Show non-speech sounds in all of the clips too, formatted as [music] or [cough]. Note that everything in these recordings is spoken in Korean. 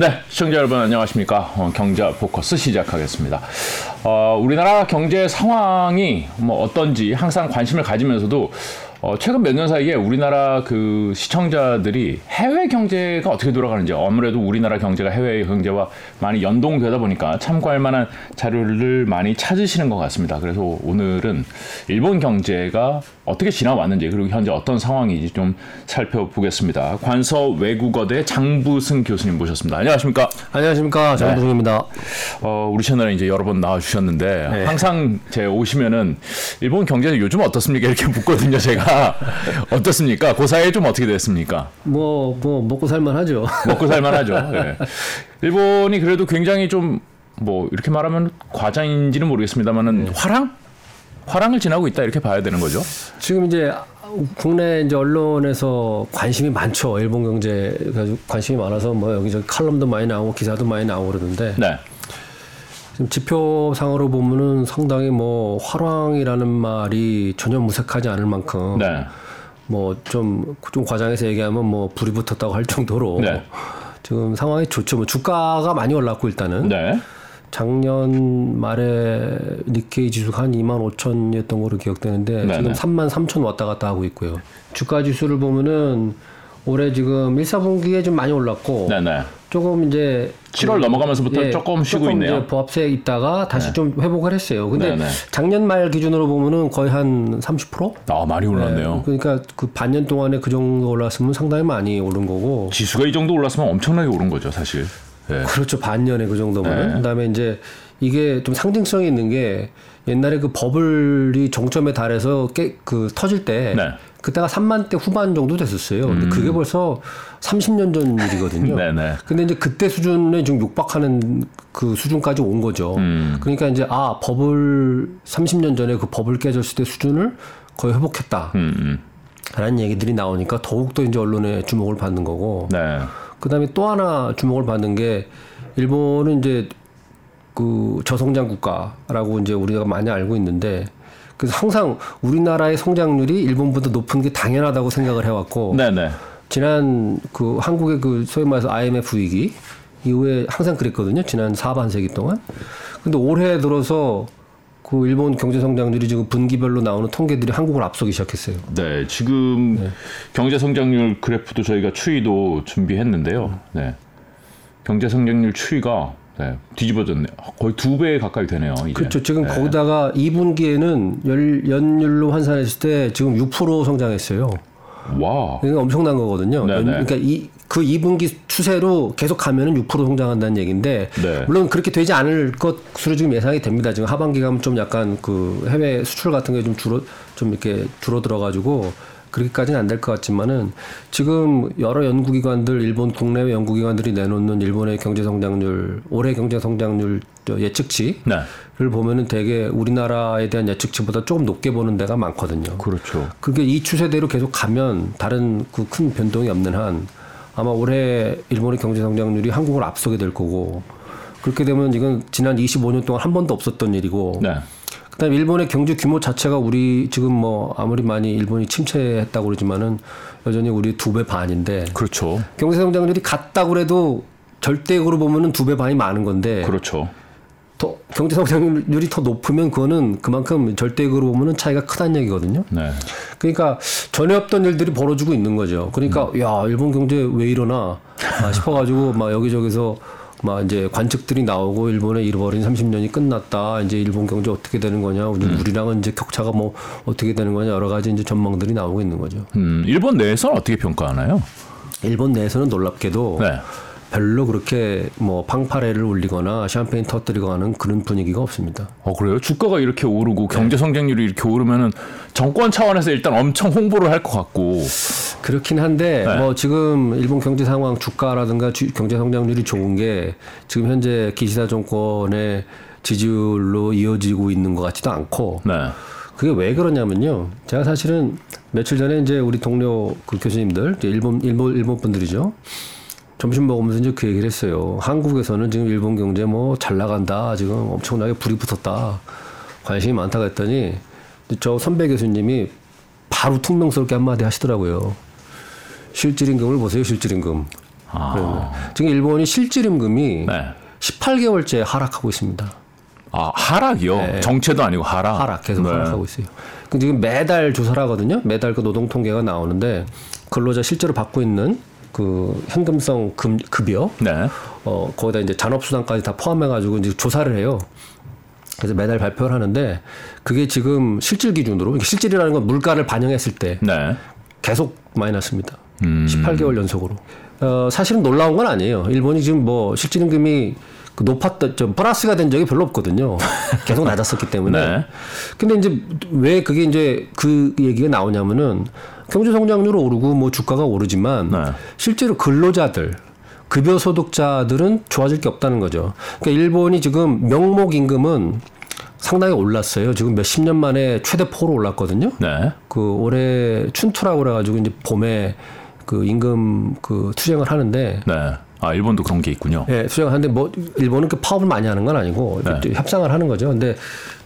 네, 시청자 여러분 안녕하십니까? 어, 경제 포커스 시작하겠습니다. 어, 우리나라 경제 상황이 뭐 어떤지 항상 관심을 가지면서도 어, 최근 몇 년 사이에 우리나라 그 시청자들이 해외 경제가 어떻게 돌아가는지 아무래도 우리나라 경제가 해외 경제와 많이 연동되다 보니까 참고할 만한 자료를 많이 찾으시는 것 같습니다. 그래서 오늘은 일본 경제가 어떻게 지나왔는지 그리고 현재 어떤 상황인지 좀 살펴보겠습니다. 관서 외국어대 장부승 교수님 모셨습니다. 안녕하십니까? 안녕하십니까 장부승입니다. 어, 우리 채널에 이제 여러 번 나와주셨는데 네. 항상 제 오시면은 일본 경제는 요즘 어떻습니까? 이렇게 묻거든요. 제가 [laughs] 어떻습니까? 그 사이에 좀 어떻게 됐습니까? 뭐, 뭐, 먹고 살만하죠. 먹고 [laughs] 살만하죠. 예. 일본이 그래도 굉장히 좀 뭐 이렇게 말하면 과장인지는 모르겠습니다만은 네. 화랑 화랑을 지나고 있다 이렇게 봐야 되는 거죠. 지금 이제 국내 이제 언론에서 관심이 많죠. 일본 경제 관심이 많아서 뭐 여기저기 칼럼도 많이 나오고 기사도 많이 나오고 그러는데 네. 지금 지표상으로 보면은 상당히 뭐 화랑이라는 말이 전혀 무색하지 않을 만큼 네. 뭐좀좀 과장해서 얘기하면 뭐 불이 붙었다고 할 정도로 네. 지금 상황이 좋죠. 뭐 주가가 많이 올랐고 일단은 네. 작년 말에 니케이 지수가 한 2만 5천이었던 거로 기억되는데 네네. 지금 3만 3천 왔다 갔다 하고 있고요. 주가 지수를 보면은 올해 지금 1, 4분기에 좀 많이 올랐고 네. 네. 조금 이제 7월 넘어가면서부터 예, 조금 쉬고 조금 있네요. 보합세에 있다가 다시 좀 회복을 했어요. 근데 네네. 작년 말 기준으로 보면은 거의 한 30%? 아 많이 올랐네요. 그러니까 그 반년 동안에 그 정도 올랐으면 상당히 많이 오른 거고 지수가 이 정도 올랐으면 엄청나게 오른 거죠, 사실. 네. 그렇죠. 반년에 그 정도면. 네. 그다음에 이제 이게 좀 상징성이 있는 게 옛날에 그 버블이 정점에 달해서 깨, 그 터질 때 네. 그때가 3만 대 후반 정도 됐었어요. 근데 그게 벌써 30년 전 일이거든요. 음. [laughs] 네네. 근데 이제 그때 수준에 지금 육박하는 그 수준까지 온 거죠. 음. 그러니까 이제 아 버블 30년 전에 그 버블 깨졌을 때 수준을 거의 회복했다. 음, 음. 라는 얘기들이 나오니까 더욱더 이제 언론의 주목을 받는 거고. 네. 그다음에 또 하나 주목을 받는 게 일본은 이제 그 저성장 국가라고 이제 우리가 많이 알고 있는데 그래서 항상 우리나라의 성장률이 일본보다 높은 게 당연하다고 생각을 해왔고 네네. 지난 그 한국의 그 소위 말해서 IMF 위기 이후에 항상 그랬거든요. 지난 사반세기 동안. 근데 올해 들어서 그 일본 경제 성장률이 지금 분기별로 나오는 통계들이 한국을 앞서기 시작했어요. 네, 지금 경제 성장률 그래프도 저희가 추이도 준비했는데요. 네. 경제 성장률 추이가 네, 뒤집어졌네요. 거의 두 배 가까이 되네요. 이제. 그렇죠. 지금 거기다가 2분기에는 열, 연율로 환산했을 때 지금 6% 성장했어요. 와. 이게 엄청난 거거든요. 네네. 연- 그러니까 이, 그 2분기 추세로 계속 가면은 6% 성장한다는 얘기인데 네. 물론 그렇게 되지 않을 것으로 지금 예상이 됩니다. 지금 하반기 가면 좀 약간 그 해외 수출 같은 게 좀 줄어 좀 이렇게 줄어들어 가지고 그렇게까지는 안 될 것 같지만은 지금 여러 연구기관들 일본 국내외 연구기관들이 내놓는 일본의 경제 성장률 올해 경제 성장률 저 예측치 네. 를 보면은 되게 우리나라에 대한 예측치보다 조금 높게 보는 데가 많거든요. 그렇죠. 그게 이 추세대로 계속 가면 다른 그 큰 변동이 없는 한 아마 올해 일본의 경제 성장률이 한국을 앞서게 될 거고 그렇게 되면 이건 지난 25년 동안 한 번도 없었던 일이고 네. 그다음에 일본의 경제 규모 자체가 우리 지금 뭐 아무리 많이 일본이 침체했다고 그러지만은 여전히 우리 두 배 반인데 그렇죠. 경제 성장률이 같다고 그래도 절대적으로 보면은 두 배 반이 많은 건데 그렇죠. 더 경제 성장률이 더 높으면 그거는 그만큼 절대적으로 보면은 차이가 크다는 얘기거든요. 네. 그러니까 전에 없던 일들이 벌어지고 있는 거죠. 그러니까 음. 야 일본 경제 왜 이러나 아, 싶어가지고 막 여기저기서 막 이제 관측들이 나오고 일본의 잃어버린 30년이 끝났다. 이제 일본 경제 어떻게 되는 거냐. 우리- 음. 우리랑은 이제 격차가 뭐 어떻게 되는 거냐 여러 가지 이제 전망들이 나오고 있는 거죠. 음, 일본 내에서는 어떻게 평가하나요? 일본 내에서는 놀랍게도 네. 별로 그렇게 뭐 팡파레를 울리거나 샴페인 터뜨리거나 하는 그런 분위기가 없습니다. 어 그래요? 주가가 이렇게 오르고 경제 성장률이 이렇게 오르면은 정권 차원에서 일단 엄청 홍보를 할 것 같고. 그렇긴 한데 네. 뭐 지금 일본 경제 상황 주가라든가 주- 경제 성장률이 좋은 게 지금 현재 기시다 정권의 지지율로 이어지고 있는 것 같지도 않고 네. 그게 왜 그러냐면요. 제가 사실은 며칠 전에 이제 우리 동료 그 교수님들 일본 일본 일본 분들이죠. 점심 먹으면서 이제 그 얘기를 했어요. 한국에서는 지금 일본 경제 뭐 잘 나간다. 지금 엄청나게 불이 붙었다. 관심이 많다고 했더니 저 선배 교수님이 바로 퉁명스럽게 한마디 하시더라고요. 실질임금을 보세요, 실질임금. 아. 지금 일본이 실질 임금이 네. 18개월째 하락하고 있습니다. 아 하락이요? 네. 정체도 아니고 하락. 하락 계속 네. 하락하고 있어요. 그 지금 매달 조사를 하거든요. 매달 그 노동 통계가 나오는데 근로자 실제로 받고 있는 그 현금성 금, 급여 네. 어 거기다 이제 잔업수당까지 다 포함해가지고 이제 조사를 해요. 그래서 매달 발표를 하는데 그게 지금 실질 기준으로 이게 실질이라는 건 물가를 반영했을 때 네. 계속 마이너스입니다. 음. 18개월 연속으로. 어, 사실은 놀라운 건 아니에요. 일본이 지금 뭐 실질임금이 그 높았던 좀 플러스가 된 적이 별로 없거든요. [laughs] 계속 낮았었기 때문에. 네. 근데 이제 왜 그게 이제 그 얘기가 나오냐면은 경제 성장률은 오르고 뭐 주가가 오르지만 네. 실제로 근로자들 급여 소득자들은 좋아질 게 없다는 거죠. 그러니까 일본이 지금 명목 임금은 상당히 올랐어요. 지금 몇 십 년 만에 최대폭으로 올랐거든요. 네. 그 올해 춘투라고 그래가지고 이제 봄에 그 임금 그 투쟁을 하는데 네. 아 일본도 그런 게 있군요. 예, 투쟁을 하는데 뭐 일본은 그 파업을 많이 하는 건 아니고 네. 협상을 하는 거죠. 근데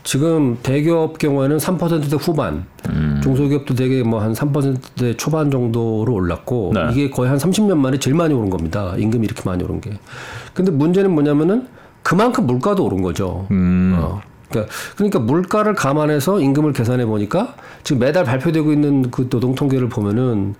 지금 대기업 경우에는 3%대 후반, 음. 중소기업도 되게 뭐 한 3%대 초반 정도로 올랐고 네. 이게 거의 한 30년 만에 제일 많이 오른 겁니다. 임금이 이렇게 많이 오른 게. 근데 문제는 뭐냐면은 그만큼 물가도 오른 거죠. 음. 어. 그러니까, 그러니까 물가를 감안해서 임금을 계산해 보니까 지금 매달 발표되고 있는 그 노동 통계를 보면은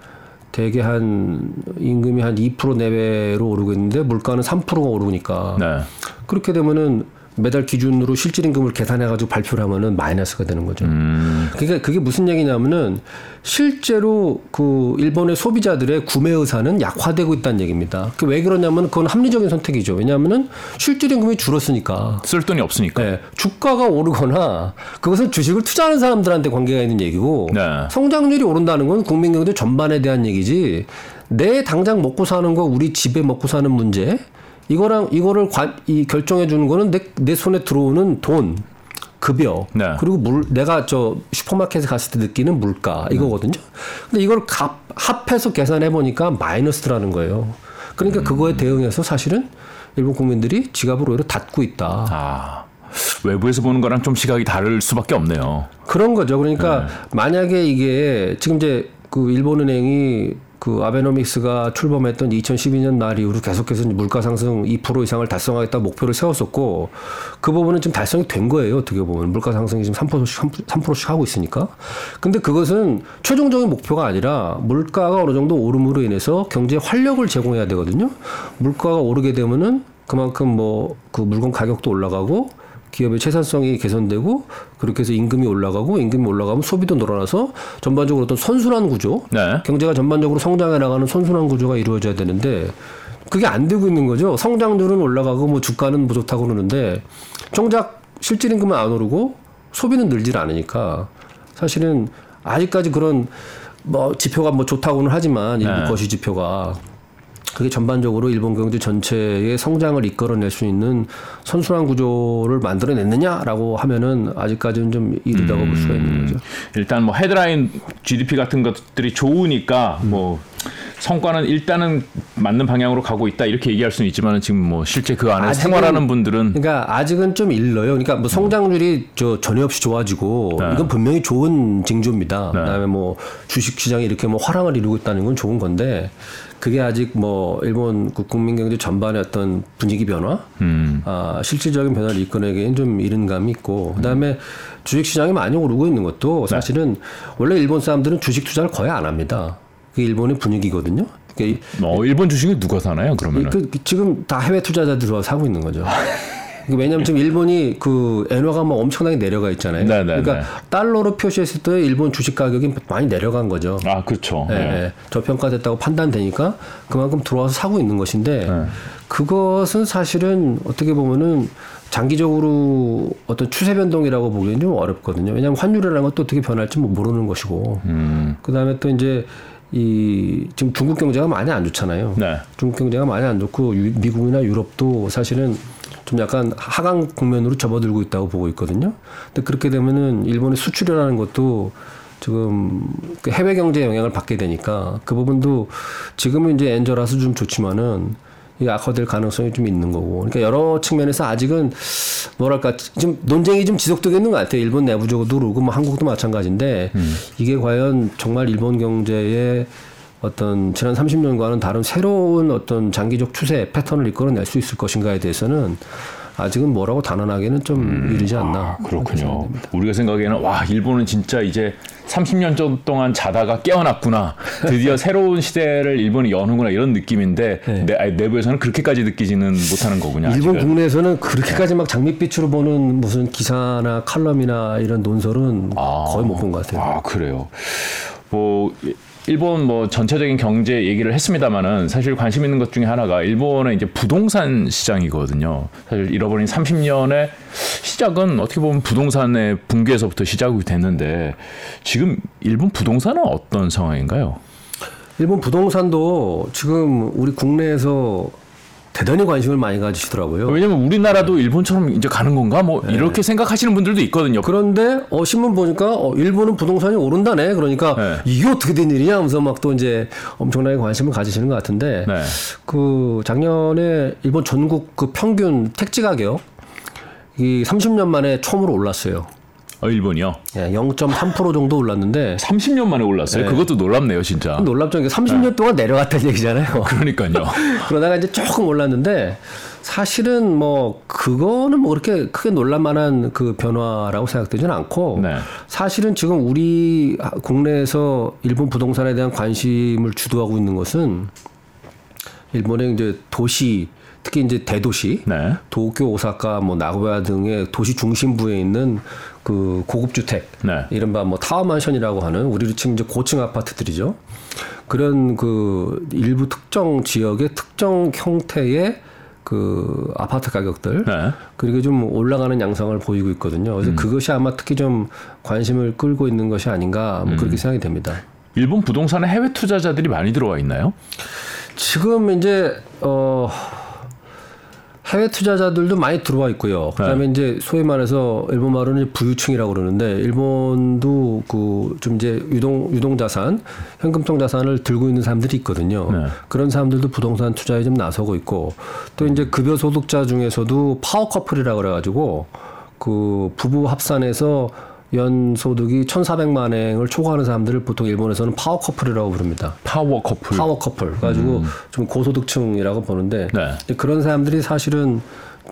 대개 한 임금이 한 2% 내외로 오르고 있는데 물가는 3%가 오르니까 네. 그렇게 되면은 매달 기준으로 실질 임금을 계산해 가지고 발표를 하면은 마이너스가 되는 거죠. 음. 그러니까 그게 무슨 얘기냐면은 실제로 그 일본의 소비자들의 구매 의사는 약화되고 있다는 얘기입니다. 그 왜 그러냐면 그건 합리적인 선택이죠. 왜냐하면은 실질 임금이 줄었으니까. 쓸 돈이 없으니까. 네, 주가가 오르거나 그것은 주식을 투자하는 사람들한테 관계가 있는 얘기고 네. 성장률이 오른다는 건 국민 경제 전반에 대한 얘기지 내 당장 먹고 사는 거 우리 집에 먹고 사는 문제 이거랑 이거를 관, 이 결정해 주는 거는 내, 내 손에 들어오는 돈 급여 네. 그리고 물 내가 저 슈퍼마켓에 갔을 때 느끼는 물가 이거거든요. 근데 이걸 값, 합해서 계산해 보니까 마이너스라는 거예요. 그러니까 그거에 대응해서 사실은 일본 국민들이 지갑을 오히려 닫고 있다. 아 외부에서 보는 거랑 좀 시각이 다를 수밖에 없네요. 그런 거죠. 그러니까 만약에 이게 지금 이제 그 일본은행이 그 아베노믹스가 출범했던 2012년 말 이후로 계속해서 물가 상승 2% 이상을 달성하겠다 목표를 세웠었고 그 부분은 지금 달성이 된 거예요. 어떻게 보면 물가 상승이 지금 3%씩 3%씩 하고 있으니까. 근데 그것은 최종적인 목표가 아니라 물가가 어느 정도 오름으로 인해서 경제에 활력을 제공해야 되거든요. 물가가 오르게 되면은 그만큼 뭐 그 물건 가격도 올라가고 기업의 채산성이 개선되고 그렇게 해서 임금이 올라가고 임금이 올라가면 소비도 늘어나서 전반적으로 어떤 선순환 구조, 네. 경제가 전반적으로 성장해 나가는 선순환 구조가 이루어져야 되는데 그게 안 되고 있는 거죠. 성장률은 올라가고 뭐 주가는 뭐 좋다고 그러는데 정작 실질 임금은 안 오르고 소비는 늘질 않으니까 사실은 아직까지 그런 뭐 지표가 뭐 좋다고는 하지만 일부 네. 거시 지표가 그게 전반적으로 일본 경제 전체의 성장을 이끌어낼 수 있는 선순환 구조를 만들어냈느냐라고 하면은 아직까지는 좀 이르다고 볼 수가 있는 거죠. 일단 뭐 헤드라인 GDP 같은 것들이 좋으니까 뭐 성과는 일단은 맞는 방향으로 가고 있다 이렇게 얘기할 수는 있지만 지금 뭐 실제 그 안에 아직은- 생활하는 분들은 그러니까 아직은 좀 일러요. 그러니까 뭐 성장률이 저 전혀 없이 좋아지고 네. 이건 분명히 좋은 징조입니다. 그다음에 뭐 주식 시장이 이렇게 뭐 화랑을 이루고 있다는 건 좋은 건데 그게 아직 뭐 일본 그 국민 경제 전반의 어떤 분위기 변화, 음. 아, 실질적인 변화를 이끌어내기엔 좀 이른 감이 있고 그다음에 주식 시장이 많이 오르고 있는 것도 사실은 원래 일본 사람들은 주식 투자를 거의 안 합니다. 그게 일본의 분위기거든요. 그러니까 이- 어, 일본 주식이 누가 사나요? 그러면은 그, 그 지금 다 해외 투자자들 들어와 사고 있는 거죠. [laughs] 그 왜냐하면 지금 일본이 그 엔화가 막 엄청나게 내려가 있잖아요. 네, 네, 그러니까 네. 달러로 표시했을 때 일본 주식 가격이 많이 내려간 거죠. 아 그렇죠. 예, 예. 예. 저평가됐다고 판단되니까 그만큼 들어와서 사고 있는 것인데 네. 그것은 사실은 어떻게 보면은 장기적으로 어떤 추세 변동이라고 보기에는 좀 어렵거든요. 왜냐하면 환율이라는 것도 어떻게 변할지 뭐 모르는 것이고 음. 그 다음에 또 이제 이 지금 중국 경제가 많이 안 좋잖아요. 네. 중국 경제가 많이 안 좋고 유- 미국이나 유럽도 사실은 좀 약간 하강 국면으로 접어들고 있다고 보고 있거든요. 근데 그렇게 되면은 일본의 수출이라는 것도 지금 그 해외 경제에 영향을 받게 되니까 그 부분도 지금은 이제 엔저라서 좀 좋지만은 이 악화될 가능성이 좀 있는 거고. 그러니까 여러 측면에서 아직은 뭐랄까 좀 논쟁이 좀 지속되고 있는 것 같아요. 일본 내부적으로도 그러고 뭐 한국도 마찬가지인데 이게 과연 정말 일본 경제에 어떤 지난 30년과는 다른 새로운 어떤 장기적 추세 패턴을 이끌어낼 수 있을 것인가에 대해서는 아직은 뭐라고 단언하기는 좀 이르지 않나. 아, 그렇군요. 우리가 생각에는 와 일본은 진짜 이제 30년 전 동안 자다가 깨어났구나. [laughs] 드디어 새로운 시대를 일본이 여는구나 이런 느낌인데 내, 아니, 내부에서는 그렇게까지 느끼지는 못하는 거군요. 일본 아직은. 국내에서는 그렇게까지 막 장밋빛으로 보는 무슨 기사나 칼럼이나 이런 논설은 거의 못 본 것 같아요. 아 그래요. 뭐 일본 뭐 전체적인 경제 얘기를 했습니다마는 사실 관심 있는 것 중에 하나가 일본의 이제 부동산 시장이거든요. 사실 잃어버린 30년의 시작은 어떻게 보면 부동산의 붕괴에서부터 시작이 됐는데 지금 일본 부동산은 어떤 상황인가요? 일본 부동산도 지금 우리 국내에서 대단히 관심을 많이 가지시더라고요. 왜냐면 우리나라도 일본처럼 이제 가는 건가 뭐 이렇게 생각하시는 분들도 있거든요. 그런데 어 신문 보니까 어 일본은 부동산이 오른다네. 그러니까 네. 이게 어떻게 된 일이냐 하면서 막 또 이제 엄청나게 관심을 가지시는 것 같은데 네. 그 작년에 일본 전국 그 평균 택지 가격 이 30년 만에 처음으로 올랐어요. 어, 일본이요. 예, 0.3% 정도 올랐는데 30년 만에 올랐어요. 그것도 놀랍네요, 진짜. 놀랍죠. 이게 30년 동안 내려갔다는 얘기잖아요. [laughs] 그러니까요. [laughs] 그러다가 이제 조금 올랐는데 사실은 뭐 그거는 뭐 그렇게 크게 놀랄만한 그 변화라고 생각되지는 않고 네. 사실은 지금 우리 국내에서 일본 부동산에 대한 관심을 주도하고 있는 것은 일본의 이제 도시 특히 이제 대도시 네. 도쿄, 오사카, 뭐 나고야 등의 도시 중심부에 있는 그 고급 주택, 네. 이른바 뭐 타워 만션이라고 하는 우리로 치면 이제 고층 아파트들이죠. 그런 그 일부 특정 지역의 특정 형태의 그 아파트 가격들 네. 그리고 좀 올라가는 양상을 보이고 있거든요. 그래서 그것이 아마 특히 좀 관심을 끌고 있는 것이 아닌가 뭐 그렇게 생각이 됩니다. 일본 부동산에 해외 투자자들이 많이 들어와 있나요? 지금 이제 어 해외 투자자들도 많이 들어와 있고요. 그다음에 이제 소위 말해서 일본 말로는 부유층이라고 그러는데 일본도 그 좀 이제 유동 유동 자산, 현금성 자산을 들고 있는 사람들이 있거든요. 네. 그런 사람들도 부동산 투자에 좀 나서고 있고 또 이제 급여 소득자 중에서도 power couple이라고 그래 가지고 그 부부 합산해서 연 소득이 1,400만 엔을 초과하는 사람들을 보통 일본에서는 power couple이라고 부릅니다. power couple. power couple 가지고 좀 고소득층이라고 보는데 네. 그런 사람들이 사실은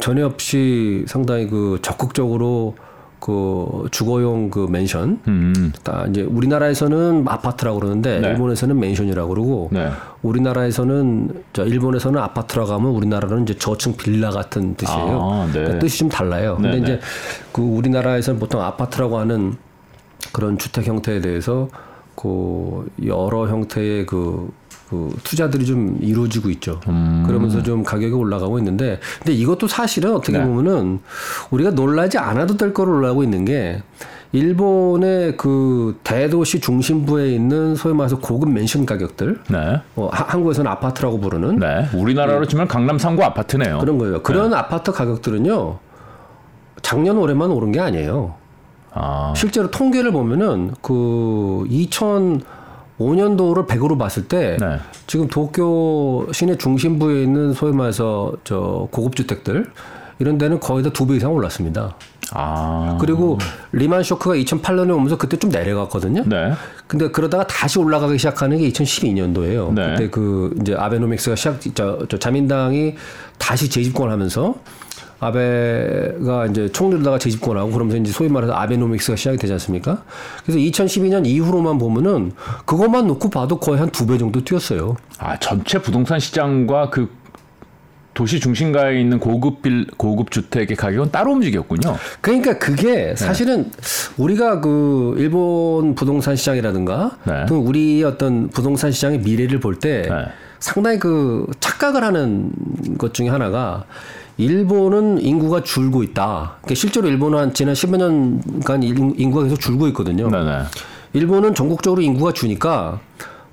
전혀 없이 상당히 그 적극적으로 그 주거용 그 맨션 음. 다 이제 우리나라에서는 아파트라고 그러는데 네. 일본에서는 맨션이라고 그러고 네. 우리나라에서는 저 일본에서는 아파트라고 하면 우리나라는 이제 저층 빌라 같은 뜻이에요. 아, 네. 그러니까 뜻이 좀 달라요. 근데 네, 네. 이제 그 우리나라에서는 보통 아파트라고 하는 그런 주택 형태에 대해서 그 여러 형태의 그, 그 투자들이 좀 이루어지고 있죠. 음. 그러면서 좀 가격이 올라가고 있는데, 근데 이것도 사실은 어떻게 네. 보면은 우리가 놀라지 않아도 될 거로 올라가고 있는 게 일본의 그 대도시 중심부에 있는 소위 말해서 고급 맨션 가격들, 네. 어, 하- 한국에서는 아파트라고 부르는 네. 우리나라로 치면 강남 3구 아파트네요. 그런 거예요. 그런 아파트 가격들은요, 작년 올해만 오른 게 아니에요. 아. 실제로 통계를 보면은 그 2005년도를 100으로 봤을 때 네. 지금 도쿄 시내 중심부에 있는 소위 말해서 저 고급 주택들 이런 데는 거의 다 두 배 이상 올랐습니다. 아. 그리고 리만 쇼크가 2008년에 오면서 그때 좀 내려갔거든요. 네. 근데 그러다가 다시 올라가기 시작하는 게 2012년도예요. 네. 그때 그 이제 아베노믹스가 시작 저, 저 자민당이 다시 재집권하면서 아베가 이제 총리로다가 재집권하고 그러면서 이제 소위 말해서 아베노믹스가 시작이 되지 않습니까? 그래서 2012년 이후로만 보면은 그것만 놓고 봐도 거의 한 두 배 정도 뛰었어요. 아, 전체 부동산 시장과 그 도시 중심가에 있는 고급 빌 고급 주택의 가격은 따로 움직였군요. 그러니까 네. 그게 사실은 우리가 그 일본 부동산 시장이라든가 네. 또 우리 어떤 부동산 시장의 미래를 볼때 네. 상당히 그 착각을 하는 것 중에 하나가 일본은 인구가 줄고 있다. 그러니까 실제로 일본은 한 지난 10여 년간 인- 인구가 계속 줄고 있거든요. 네, 네. 일본은 전국적으로 인구가 주니까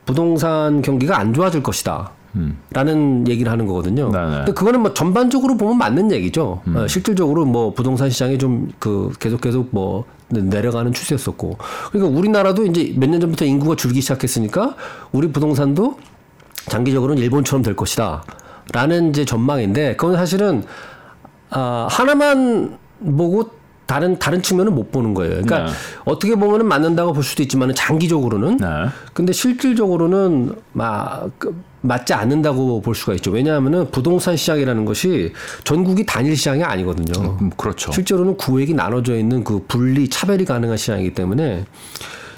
부동산 경기가 안 좋아질 것이다. 라는 얘기를 하는 거거든요. 음. 네네. 음. 근데 그거는 뭐 전반적으로 보면 맞는 얘기죠. 어, 실질적으로 뭐 부동산 시장이 좀 그 계속 계속 뭐 내려가는 추세였었고. 그러니까 우리나라도 이제 몇 년 전부터 인구가 줄기 시작했으니까 우리 부동산도 장기적으로는 일본처럼 될 것이다. 라는 이제 전망인데 그건 사실은 아, 하나만 보고 다른 다른 측면은 못 보는 거예요. 그러니까 네. 어떻게 보면은 맞는다고 볼 수도 있지만 장기적으로는 네. 근데 실질적으로는 막 맞지 않는다고 볼 수가 있죠. 왜냐하면은 부동산 시장이라는 것이 전국이 단일 시장이 아니거든요. 음, 그렇죠. 실제로는 구획이 나눠져 있는 그 분리 차별이 가능한 시장이기 때문에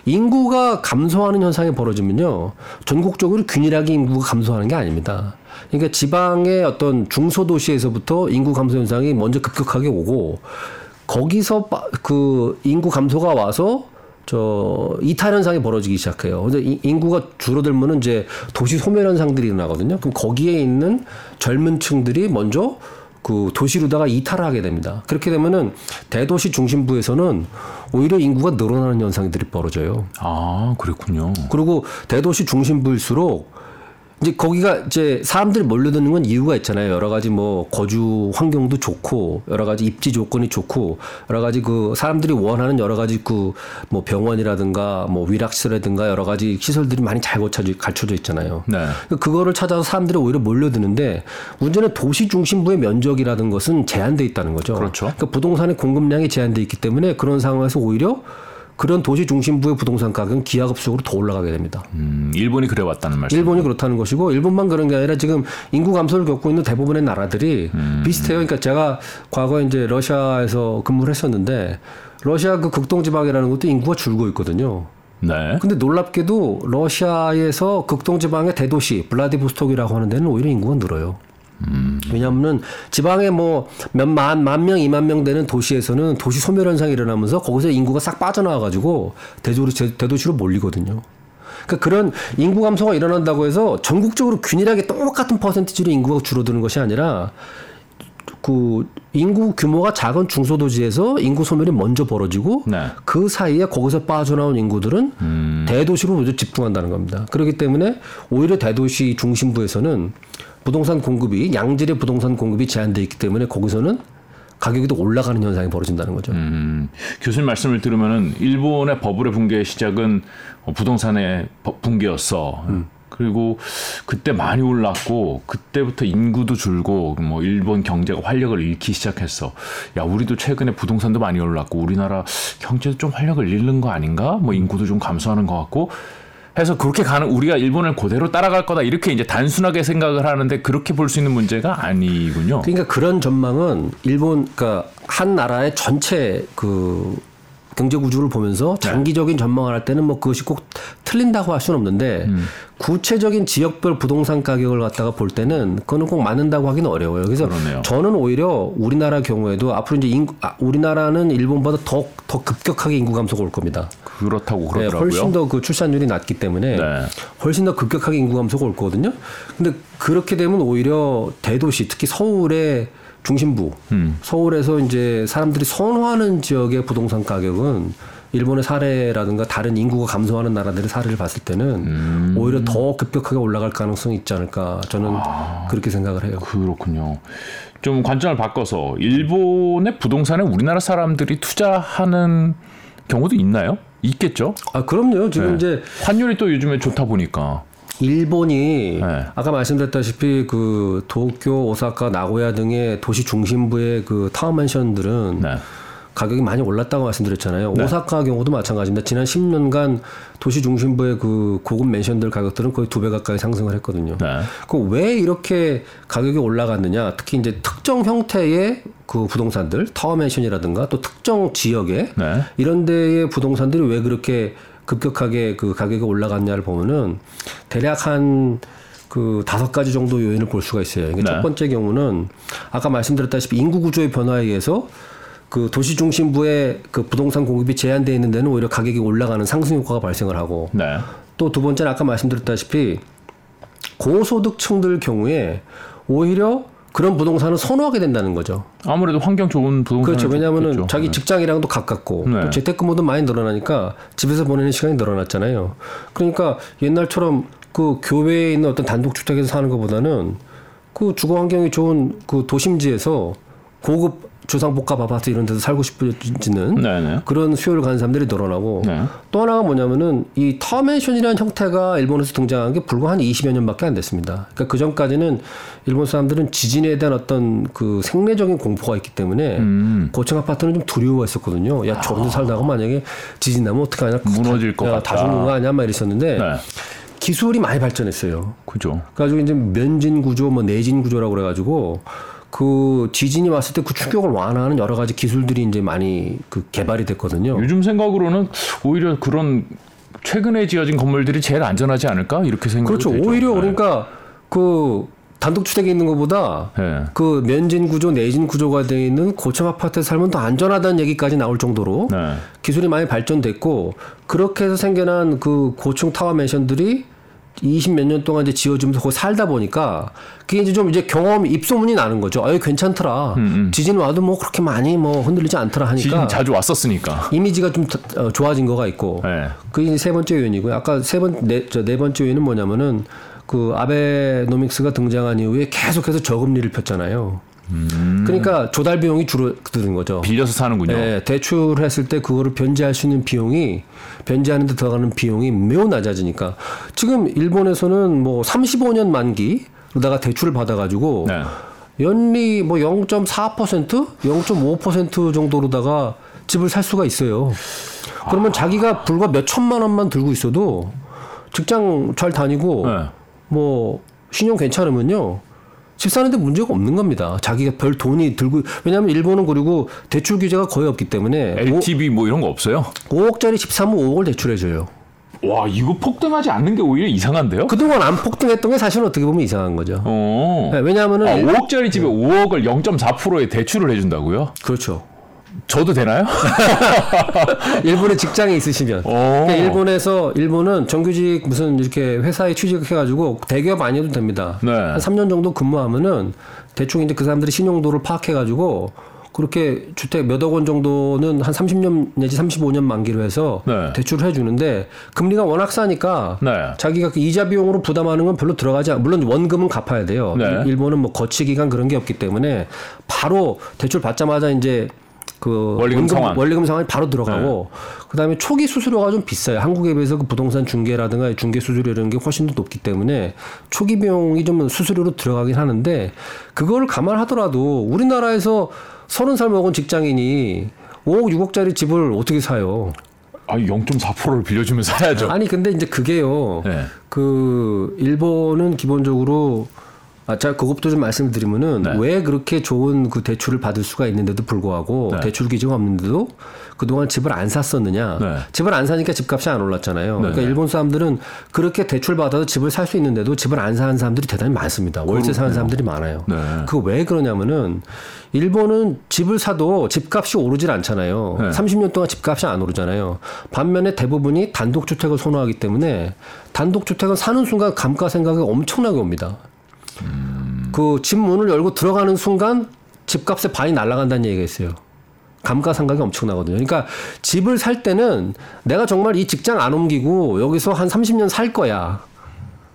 인구가 감소하는 현상이 벌어지면요 전국적으로 균일하게 인구가 감소하는 게 아닙니다. 그러니까 지방의 어떤 중소도시에서부터 인구 감소 현상이 먼저 급격하게 오고 거기서 빠- 그 인구 감소가 와서 저 이탈 현상이 벌어지기 시작해요. 근데 이- 인구가 줄어들면은 이제 도시 소멸 현상들이 일어나거든요. 그럼 거기에 있는 젊은 층들이 먼저 그 도시로다가 이탈을 하게 됩니다. 그렇게 되면은 대도시 중심부에서는 오히려 인구가 늘어나는 현상들이 벌어져요. 아, 그랬군요. 그리고 대도시 중심부일수록 이제 거기가 이제 사람들이 몰려드는 건 이유가 있잖아요. 여러 가지 뭐 거주 환경도 좋고 여러 가지 입지 조건이 좋고 여러 가지 그 사람들이 원하는 여러 가지 그 뭐 병원이라든가 뭐 위락시설이라든가 여러 가지 시설들이 많이 잘 갖춰져, 갖춰져 있잖아요. 네. 그거를 찾아서 사람들이 오히려 몰려드는데 문제는 도시 중심부의 면적이라는 것은 제한돼 있다는 거죠. 그렇죠. 그러니까 부동산의 공급량이 제한돼 있기 때문에 그런 상황에서 오히려 그런 도시 중심부의 부동산 가격은 기하급수적으로 더 올라가게 됩니다. 음, 일본이 그래 왔다는 말씀. 일본이 그렇다는 것이고 일본만 그런 게 아니라 지금 인구 감소를 겪고 있는 대부분의 나라들이 비슷해요. 그러니까 제가 과거에 이제 러시아에서 근무를 했었는데 러시아 그 극동 지방이라는 것도 인구가 줄고 있거든요. 네. 근데 놀랍게도 러시아에서 극동 지방의 대도시 블라디보스톡이라고 하는 데는 오히려 인구가 늘어요. 왜냐하면은 지방에 뭐 몇만 만 명, 이만 명 되는 도시에서는 도시 소멸 현상이 일어나면서 거기서 인구가 싹 빠져나와 가지고 대도시 대도시로 몰리거든요. 그러니까 그런 인구 감소가 일어난다고 해서 전국적으로 균일하게 똑같은 퍼센티지로 인구가 줄어드는 것이 아니라 그 인구 규모가 작은 중소도시에서 인구 소멸이 먼저 벌어지고 네. 그 사이에 거기서 빠져나온 인구들은 대도시로 모두 집중한다는 겁니다. 그렇기 때문에 오히려 대도시 중심부에서는 부동산 공급이 양질의 부동산 공급이 제한돼 있기 때문에 거기서는 가격이 더 올라가는 현상이 벌어진다는 거죠. 음, 교수님 말씀을 들으면은 일본의 버블의 붕괴의 시작은 어, 부동산의 버- 붕괴였어. 그리고 그때 많이 올랐고 그때부터 인구도 줄고 뭐 일본 경제가 활력을 잃기 시작했어. 야 우리도 최근에 부동산도 많이 올랐고 우리나라 경제도 좀 활력을 잃는 거 아닌가? 뭐 인구도 좀 감소하는 것 같고 해서 그렇게 가는 우리가 일본을 그대로 따라갈 거다 이렇게 이제 단순하게 생각을 하는데 그렇게 볼 수 있는 문제가 아니군요. 그러니까 그런 전망은 일본 그러니까 한 나라의 전체 그 경제 구조를 보면서 장기적인 전망을 할 때는 뭐 그것이 꼭 틀린다고 할 수는 없는데 구체적인 지역별 부동산 가격을 갖다가 볼 때는 그거는 꼭 맞는다고 하기는 어려워요. 그래서 그러네요. 저는 오히려 우리나라 경우에도 앞으로 이제 인구, 아, 우리나라는 일본보다 더, 더 급격하게 인구 감소가 올 겁니다. 그렇다고 네, 그러더라고요. 훨씬 더 그 출산율이 낮기 때문에 네. 훨씬 더 급격하게 인구 감소가 올 거거든요. 근데 그렇게 되면 오히려 대도시 특히 서울의 중심부 음. 서울에서 이제 사람들이 선호하는 지역의 부동산 가격은 일본의 사례라든가 다른 인구가 감소하는 나라들의 사례를 봤을 때는 음. 오히려 더 급격하게 올라갈 가능성이 있지 않을까 저는 아. 그렇게 생각을 해요. 그렇군요. 좀 관점을 바꿔서 일본의 부동산에 우리나라 사람들이 투자하는 경우도 있나요? 있겠죠. 아 그럼요. 지금 네. 이제 환율이 또 요즘에 좋다 보니까. 일본이 네. 아까 말씀드렸다시피 그 도쿄, 오사카, 나고야 등의 도시 중심부의 그 타워 맨션들은 네. 가격이 많이 올랐다고 말씀드렸잖아요. 오사카 경우도 마찬가지입니다. 지난 10년간 도시 중심부의 그 고급 맨션들 가격들은 거의 두 배 가까이 상승을 했거든요. 네. 그왜 이렇게 가격이 올라갔느냐? 특히 이제 특정 형태의 그 부동산들, 타워 맨션이라든가 또 특정 지역에 네. 이런 데의 부동산들이 왜 그렇게 급격하게 그 가격이 올라갔냐를 보면은 대략 한 그 다섯 가지 정도 요인을 볼 수가 있어요. 이게 네. 첫 번째 경우는 아까 말씀드렸다시피 인구 구조의 변화에 의해서 그 도시 중심부의 그 부동산 공급이 제한되어 있는 데는 오히려 가격이 올라가는 상승 효과가 발생을 하고 네. 또두 번째는 아까 말씀드렸다시피 고소득층들 경우에 오히려 그런 부동산을 선호하게 된다는 거죠. 아무래도 환경 좋은 부동산 그렇죠. 왜냐하면은 자기 네. 직장이랑도 가깝고 네. 또 재택근무도 많이 늘어나니까 집에서 보내는 시간이 늘어났잖아요. 그러니까 옛날처럼 그 교외에 있는 어떤 단독 주택에서 사는 것보다는 그 주거 환경이 좋은 그 도심지에서 고급 주상복합 아파트 이런 데서 살고 싶어지는 네네. 그런 수요를 가는 사람들이 늘어나고 네. 또 하나가 뭐냐면은 이 타워맨션이라는 형태가 일본에서 등장한 게 불과 한 20여 년밖에 안 됐습니다. 그러니까 그 전까지는 일본 사람들은 지진에 대한 어떤 그 생리적인 공포가 있기 때문에 음. 고층 아파트는 좀 두려워했었거든요. 야, 저런 데 살다가 만약에 지진 나면 어떡하냐. 무너질 것 야, 같다. 다 죽는 거 아니야? 막 이랬었는데 네. 기술이 많이 발전했어요. 그죠. 그래가지고 이제 면진 구조, 뭐 내진 구조라고 그래가지고 그 지진이 왔을 때 그 충격을 완화하는 여러 가지 기술들이 이제 많이 그 개발이 됐거든요. 요즘 생각으로는 오히려 그런 최근에 지어진 건물들이 제일 안전하지 않을까 이렇게 생각이 그렇죠. 되죠. 오히려 네. 그러니까 그 단독 주택에 있는 것보다 네. 그 면진 구조, 내진 구조가 되어 있는 고층 아파트에 살면 더 안전하다는 얘기까지 나올 정도로 네. 기술이 많이 발전됐고 그렇게 해서 생겨난 그 고층 타워 맨션들이 20 몇 년 동안 이제 지어주면서 거기 살다 보니까 그게 이제 좀 이제 경험 입소문이 나는 거죠. 아유 괜찮더라. 지진 와도 뭐 그렇게 많이 뭐 흔들리지 않더라 하니까 지진 자주 왔었으니까. 이미지가 좀 더- 어, 좋아진 거가 있고 네. 그게 이제 세 번째 요인이고요. 아까 세번네저네 네 번째 요인은 뭐냐면은 그 아베노믹스가 등장한 이후에 계속해서 저금리를 폈잖아요. 그러니까 조달 비용이 줄어드는 거죠. 빌려서 사는군요. 네, 대출했을 때 그거를 변제할 수 있는 비용이 변제하는 데 들어가는 비용이 매우 낮아지니까 지금 일본에서는 뭐 35년 만기로다가 대출을 받아가지고 네. 연리 뭐 0.4% 0.5% 정도로다가 집을 살 수가 있어요. 그러면 자기가 불과 몇 천만 원만 들고 있어도 직장 잘 다니고 네. 뭐 신용 괜찮으면요. 집 사는데 문제가 없는 겁니다. 자기가 별 돈이 들고 왜냐하면 일본은 그리고 대출 규제가 거의 없기 때문에 LTV 뭐 이런 거 없어요? 5, 억짜리 집 사면 5억을 대출해줘요. 와 이거 폭등하지 않는 게 오히려 이상한데요? 그동안 안 폭등했던 게 사실은 어떻게 보면 이상한 거죠. 어. 네, 왜냐하면은 아, 5억짜리 집에 5억을 0.4%에 대출을 해준다고요? 그렇죠. 저도 되나요? [laughs] 일본에 직장에 있으시면 오. 그러니까 일본에서 일본은 정규직 무슨 이렇게 회사에 취직해가지고 대기업 아니어도 됩니다. 네. 한 3년 정도 근무하면은 대충 이제 그 사람들이 신용도를 파악해가지고 그렇게 주택 몇억 원 정도는 한 30년 내지 35년 만기로 해서 네. 대출을 해주는데 금리가 워낙 싸니까 네. 자기가 그 이자 비용으로 부담하는 건 별로 들어가지 않. 물론 원금은 갚아야 돼요. 네. 일본은 뭐 거치 기간 그런 게 없기 때문에 바로 대출 받자마자 이제 그 원리금 상환. 원리금 상환이 바로 들어가고 그다음에 초기 수수료가 좀 비싸요. 한국에 비해서 그 부동산 중개라든가 중개 수수료 이런 게 훨씬 더 높기 때문에 초기 비용이 좀 수수료로 들어가긴 하는데 그걸 감안하더라도 우리나라에서 서른 살 먹은 직장인이 5억 6억짜리 집을 어떻게 사요? 아 0.4%를 빌려주면 사야죠. 아니 근데 이제 그게요. 네. 그 일본은 기본적으로 아, 자 그것도 좀 말씀드리면은 네. 왜 그렇게 좋은 그 대출을 받을 수가 있는데도 불구하고 네. 대출 기지가 없는데도 그동안 집을 안 샀었느냐? 네. 집을 안 사니까 집값이 안 올랐잖아요. 그러니까 네. 일본 사람들은 그렇게 대출 받아도 집을 살 수 있는데도 집을 안 사는 사람들이 대단히 많습니다. 월세 사는 사람들이 많아요. 네. 그왜 그러냐면은 일본은 집을 사도 집값이 오르질 않잖아요. 네. 30년 동안 집값이 안 오르잖아요. 반면에 대부분이 단독주택을 선호하기 때문에 단독주택은 사는 순간 감가 생각이 엄청나게 옵니다. 그 집 문을 열고 들어가는 순간 집값의 반이 날아간다는 얘기가 있어요. 감가상각이 엄청나거든요. 그러니까 집을 살 때는 내가 정말 이 직장 안 옮기고 여기서 한 30년 살 거야.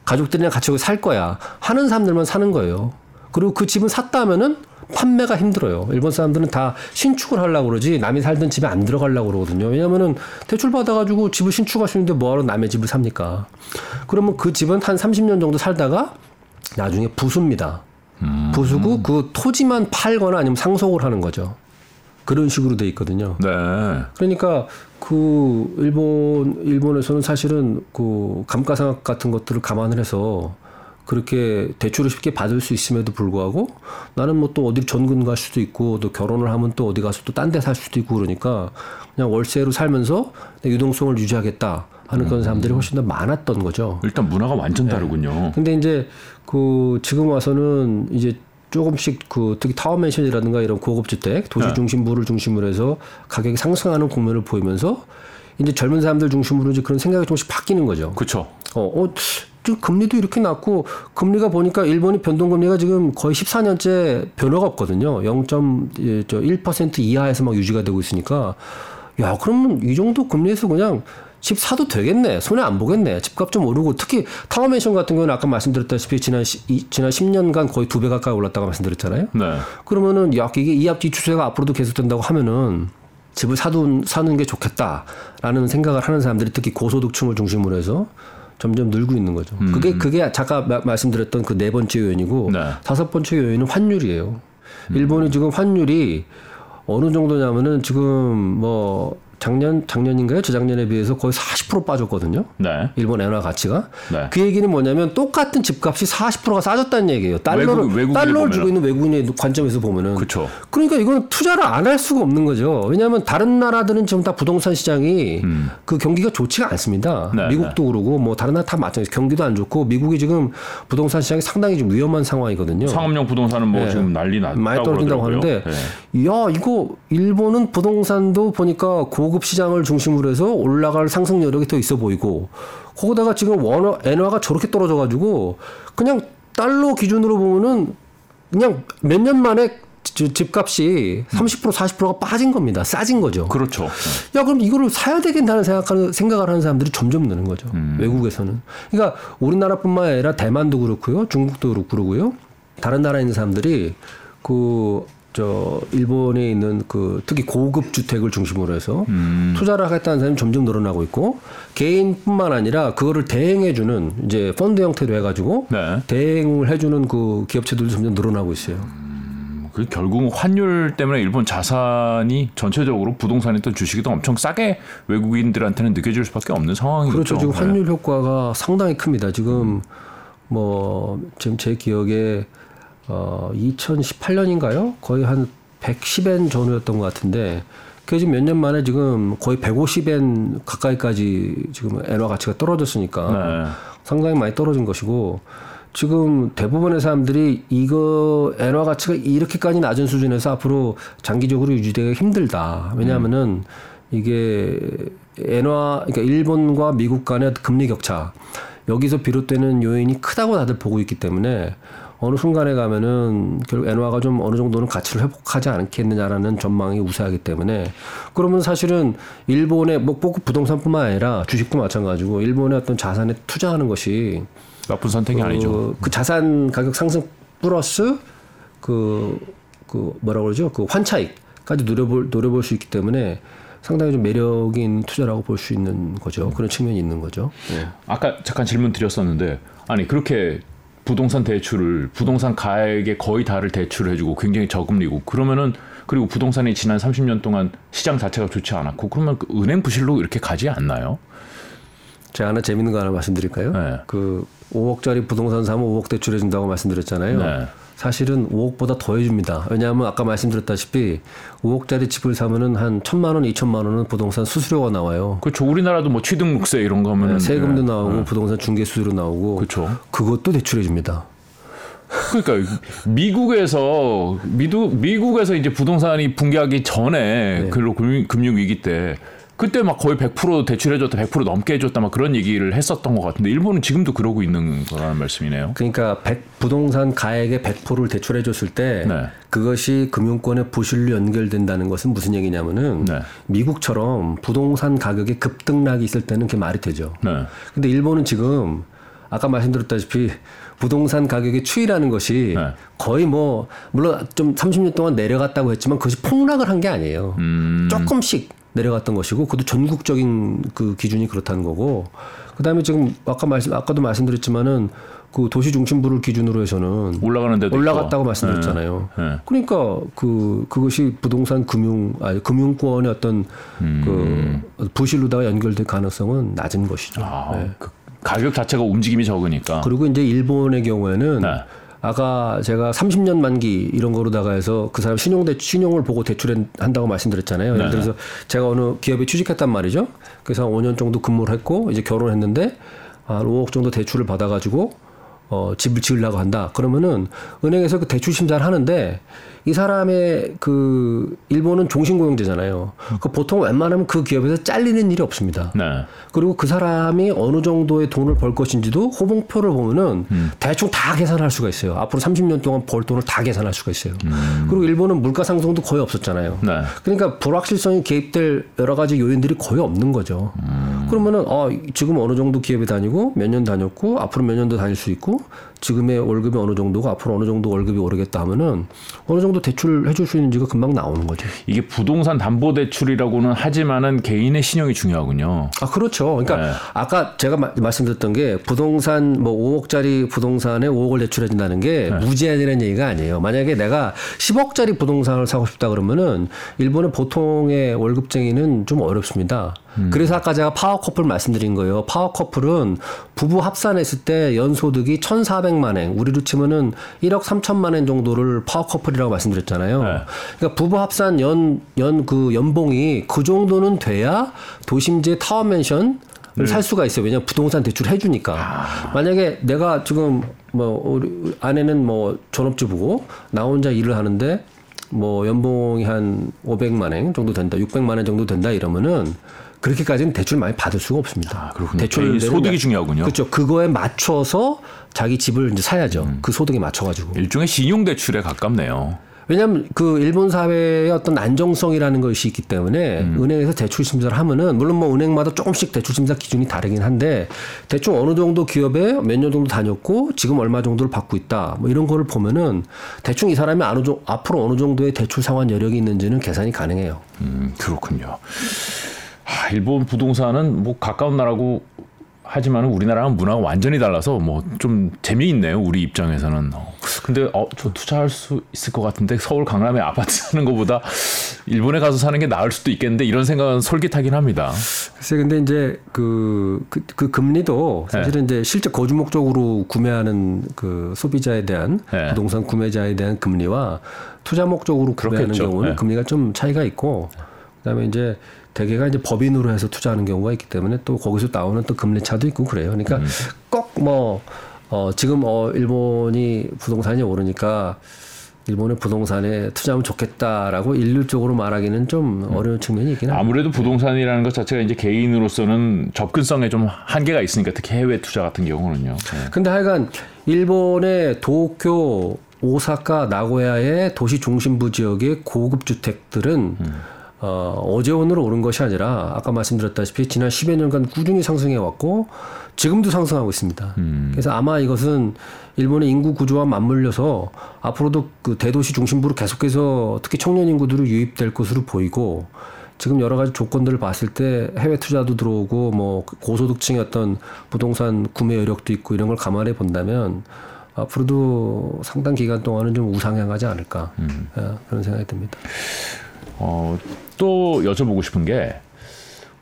가족들이랑 같이 여기 살 거야. 하는 사람들만 사는 거예요. 그리고 그 집은 샀다면은 판매가 힘들어요. 일본 사람들은 다 신축을 하려고 그러지 남이 살던 집에 안 들어가려고 그러거든요. 왜냐면은 대출 받아가지고 집을 신축하시는데 뭐하러 남의 집을 삽니까? 그러면 그 집은 한 30년 정도 살다가 나중에 부수입니다. 부수고 그 토지만 팔거나 아니면 상속을 하는 거죠. 그런 식으로 돼 있거든요. 네. 그러니까 그 일본 일본에서는 사실은 그 감가상각 같은 것들을 감안을 해서 그렇게 대출을 쉽게 받을 수 있음에도 불구하고 나는 뭐 또 어디 전근 갈 수도 있고 또 결혼을 하면 또 어디 가서 또 딴 데 살 수도 있고 그러니까 그냥 월세로 살면서 내 유동성을 유지하겠다 하는 그런 사람들이 훨씬 더 많았던 거죠. 일단 문화가 완전 다르군요. 근데 이제 그 지금 와서는 이제 조금씩 그 특히 타워맨션이라든가 이런 고급 주택 도시 네. 중심부를 중심으로 해서 가격이 상승하는 국면을 보이면서 이제 젊은 사람들 중심으로 이제 그런 생각이 조금씩 바뀌는 거죠. 그렇죠. 어, 어, 지금 금리도 이렇게 낮고 금리가 보니까 일본이 변동금리가 지금 거의 14년째 변화가 없거든요. 0.1% 이하에서 막 유지가 되고 있으니까 야 그러면 이 정도 금리에서 그냥 집 사도 되겠네. 손해 안 보겠네. 집값 좀 오르고 특히 타워맨션 같은 경우는 아까 말씀드렸다시피 지난 시, 이, 지난 10년간 거의 두 배 가까이 올랐다고 말씀드렸잖아요. 네. 그러면은 야 이게 이 앞뒤 추세가 앞으로도 계속된다고 하면은 집을 사둔 사는 게 좋겠다라는 생각을 하는 사람들이 특히 고소득층을 중심으로 해서 점점 늘고 있는 거죠. 그게 그게 잠깐 마- 말씀드렸던 그 네 번째 요인이고 네. 다섯 번째 요인은 환율이에요. 일본이 지금 환율이 어느 정도냐면은 지금 뭐 작년 작년인가요? 재작년에 비해서 거의 40% 빠졌거든요. 네. 일본 엔화 가치가. 네. 그 얘기는 뭐냐면 똑같은 집값이 40%가 싸졌다는 얘기예요. 달러를 외국- 달러를 주고 보면은. 있는 외국인의 관점에서 보면은. 그쵸. 그러니까 이건 투자를 안 할 수가 없는 거죠. 왜냐하면 다른 나라들은 지금 다 부동산 시장이 그 경기가 좋지가 않습니다. 음. 네, 미국도 그러고 뭐 다른 나라 다 마찬가지. 경기도 안 좋고 미국이 지금 부동산 시장이 상당히 좀 위험한 상황이거든요. 상업용 부동산은 뭐 네. 지금 난리 났다고 많이 떨어진다고 그러더라고요. 하는데, 네. 야 이거 일본은 부동산도 보니까 고급 시장을 중심으로 해서 올라갈 상승 여력이 더 있어 보이고, 거기다가 지금 원화 엔화가 저렇게 떨어져 가지고 그냥 달러 기준으로 보면은 그냥 몇 년 만에 지- 집값이 30% 40%가 빠진 겁니다. 싸진 거죠. 그렇죠. 야 그럼 이거를 사야 되겠다는 생각하는 생각을 하는 사람들이 점점 느는 거죠. 외국에서는. 그러니까 우리나라뿐만 아니라 대만도 그렇고요, 중국도 그렇고 그러고요. 다른 나라에 있는 사람들이 그 저 일본에 있는 그 특히 고급 주택을 중심으로 해서 투자를 하겠다는 사람이 점점 늘어나고 있고 개인뿐만 아니라 그거를 대행해 주는 이제 펀드 형태로 해 가지고 네. 대행을 해 주는 그 기업체들도 점점 늘어나고 있어요. 그 결국 환율 때문에 일본 자산이 전체적으로 부동산이든 주식이든 엄청 싸게 외국인들한테는 느껴질 수밖에 없는 상황이죠. 그렇죠. 지금 네. 환율 효과가 상당히 큽니다. 지금 뭐 지금 제 기억에 어 2018년인가요? 거의 한 110엔 전후였던 것 같은데 그게 지금 몇 년 만에 지금 거의 150엔 가까이까지 지금 엔화 가치가 떨어졌으니까 네. 상당히 많이 떨어진 것이고 지금 대부분의 사람들이 이거 엔화 가치가 이렇게까지 낮은 수준에서 앞으로 장기적으로 유지되기가 힘들다. 왜냐하면은 이게 엔화 그러니까 일본과 미국 간의 금리 격차 여기서 비롯되는 요인이 크다고 다들 보고 있기 때문에 어느 순간에 가면은 결국 엔화가 좀 어느 정도는 가치를 회복하지 않겠느냐라는 전망이 우세하기 때문에 그러면 사실은 일본의 뭐꼭 부동산뿐만 아니라 주식도 마찬가지고 일본의 어떤 자산에 투자하는 것이 나쁜 선택이 아니죠. 그, 그 자산 가격 상승 플러스 그, 그 뭐라 그러죠? 그 환차익까지 노려볼 노려볼 수 있기 때문에 상당히 좀 매력인 투자라고 볼 수 있는 거죠. 그런 측면이 있는 거죠. 예. 아까 잠깐 질문 드렸었는데 아니 그렇게 부동산 대출을 부동산 가액의 거의 다를 대출을 해주고 굉장히 저금리고 그러면은 그리고 부동산이 지난 30년 동안 시장 자체가 좋지 않았고 그러면 그 은행 부실로 이렇게 가지 않나요? 제가 하나 재밌는 거 하나 말씀드릴까요? 네. 그 5억짜리 부동산 사면 5억 대출해 준다고 말씀드렸잖아요. 네. 사실은 5억보다 더 해줍니다. 왜냐하면 아까 말씀드렸다시피 5억짜리 집을 사면은 한 천만 원, 이천만 원은 부동산 수수료가 나와요. 그렇죠. 우리나라도 뭐 취등록세 이런 거 하면은 세금도 네. 나오고 부동산 중개 수수료 나오고 그렇죠. 그것도 대출해 줍니다. 그러니까 미국에서 미국 미국에서 이제 부동산이 붕괴하기 전에 그로 금융 위기 때 그때 막 거의 100% 대출해줬다, 100% 넘게 해줬다, 막 그런 얘기를 했었던 것 같은데 일본은 지금도 그러고 있는 거라는 말씀이네요. 그러니까 100 부동산 가액의 100%를 대출해 줬을 때 네. 그것이 금융권의 부실로 연결된다는 것은 무슨 얘기냐면은 네. 미국처럼 부동산 가격의 급등락이 있을 때는 그게 말이 되죠. 네. 근데 일본은 지금 아까 말씀드렸다시피 부동산 가격의 추이라는 것이 네. 거의 뭐 물론 좀 30년 동안 내려갔다고 했지만 그것이 폭락을 한 게 아니에요. 음. 조금씩 내려갔던 것이고 그것도 전국적인 그 기준이 그렇다는 거고 그다음에 지금 아까 말씀 아까도 말씀드렸지만은 그 도시 중심부를 기준으로 해서는 올라가는 데도 올라갔다고 있고. 말씀드렸잖아요. 네. 네. 그러니까 그 그것이 부동산 금융 아니 금융권의 어떤 그 부실로다가 연결될 가능성은 낮은 것이죠. 음. 아, 네. 그 가격 자체가 움직임이 적으니까. 그리고 이제 일본의 경우에는 네. 아까 제가 30년 만기 이런 거로다가 해서 그 사람 신용 대 신용을 보고 대출한다고 말씀드렸잖아요. 예를 네. 들어서 제가 어느 기업에 취직했단 말이죠. 그래서 한 5년 정도 근무를 했고 이제 결혼했는데 한 5억 정도 대출을 받아가지고 어, 집을 지으려고 한다. 그러면은 은행에서 그 대출 심사를 하는데 이 사람의 그 일본은 종신고용제잖아요. 그 보통 웬만하면 그 기업에서 잘리는 일이 없습니다. 네. 그리고 그 사람이 어느 정도의 돈을 벌 것인지도 호봉표를 보면은 대충 다 계산할 수가 있어요. 앞으로 30년 동안 벌 돈을 다 계산할 수가 있어요. 그리고 일본은 물가 상승도 거의 없었잖아요. 네. 그러니까 불확실성이 개입될 여러 가지 요인들이 거의 없는 거죠. 그러면은 어 지금 어느 정도 기업에 다니고 몇 년 다녔고 앞으로 몇 년 더 다닐 수 있고 지금의 월급이 어느 정도고 앞으로 어느 정도 월급이 오르겠다 하면은 어느 정도 대출 해줄 수 있는지가 금방 나오는 거죠. 이게 부동산 담보 대출이라고는 하지만은 개인의 신용이 중요하군요. 아 그렇죠. 그러니까 네. 아까 제가 마- 말씀드렸던 게 부동산 뭐 5억짜리 부동산에 5억을 대출해 준다는 게 네. 무제한이라는 얘기가 아니에요. 만약에 내가 10억짜리 부동산을 사고 싶다 그러면은 일본의 보통의 월급쟁이는 좀 어렵습니다. 음. 그래서 아까 제가 power couple 말씀드린 거예요. power couple은 부부 합산했을 때 연소득이 1,400만 엔, 우리로 치면은 1억 3천만 엔 정도를 power couple이라고 말씀드렸잖아요. 네. 그러니까 부부 합산 연 연 그 연봉이 그 정도는 돼야 도심지 타워 맨션 네. 살 수가 있어요. 왜냐면 부동산 대출 해주니까. 아. 만약에 내가 지금 뭐 우리 아내는 뭐 전업주부고 나 혼자 일을 하는데 뭐 연봉이 한 500만 원 정도 된다, 600만 원 정도 된다 이러면은 그렇게까지는 대출 많이 받을 수가 없습니다. 아, 그렇군요. 개인 소득이 중요하군요. 그렇죠. 그거에 맞춰서 자기 집을 이제 사야죠. 음. 그 소득에 맞춰가지고. 일종의 신용 대출에 가깝네요. 왜냐하면 그 일본 사회의 어떤 안정성이라는 것이 있기 때문에 음. 은행에서 대출 심사를 하면은 물론 뭐 은행마다 조금씩 대출 심사 기준이 다르긴 한데 대충 어느 정도 기업에 몇 년 정도 다녔고 지금 얼마 정도를 받고 있다 뭐 이런 거를 보면은 대충 이 사람이 어느 정 앞으로 어느 정도의 대출 상환 여력이 있는지는 계산이 가능해요. 음, 그렇군요. 아, 일본 부동산은 뭐 가까운 나라고 하지만 우리나라랑 문화가 완전히 달라서 뭐 좀 재미있네요. 우리 입장에서는. 어, 근데 어, 저 투자할 수 있을 것 같은데 서울 강남에 아파트 [laughs] 사는 것보다 일본에 가서 사는 게 나을 수도 있겠는데 이런 생각은 솔깃하긴 합니다. 글쎄 근데 이제 그, 그, 그 금리도 사실은 이제 실제 거주 목적으로 구매하는 그 소비자에 대한 네. 부동산 구매자에 대한 금리와 투자 목적으로 구매하는 그렇겠죠. 경우는 네. 금리가 좀 차이가 있고 그다음에 이제 대개가 이제 법인으로 해서 투자하는 경우가 있기 때문에 또 거기서 나오는 또 금리 차도 있고 그래요. 그러니까 꼭뭐 어, 지금 어, 일본이 부동산이 오르니까 일본의 부동산에 투자하면 좋겠다라고 일률적으로 말하기는 좀 어려운 측면이 있긴 합니다. 아무래도 부동산이라는 것 자체가 이제 개인으로서는 접근성에 좀 한계가 있으니까 특히 해외 투자 같은 경우는요. 네. 근데 하여간 일본의 도쿄, 오사카, 나고야의 도시 중심부 지역의 고급 주택들은 어, 어제 오늘 오른 것이 아니라 아까 말씀드렸다시피 지난 10여 년간 꾸준히 상승해 왔고 지금도 상승하고 있습니다. 그래서 아마 이것은 일본의 인구 구조와 맞물려서 앞으로도 그 대도시 중심부로 계속해서 특히 청년 인구들이 유입될 것으로 보이고 지금 여러 가지 조건들을 봤을 때 해외 투자도 들어오고 뭐 고소득층의 어떤 부동산 구매 여력도 있고 이런 걸 감안해 본다면 앞으로도 상당 기간 동안은 좀 우상향하지 않을까 예, 그런 생각이 듭니다. 어, 또 여쭤보고 싶은 게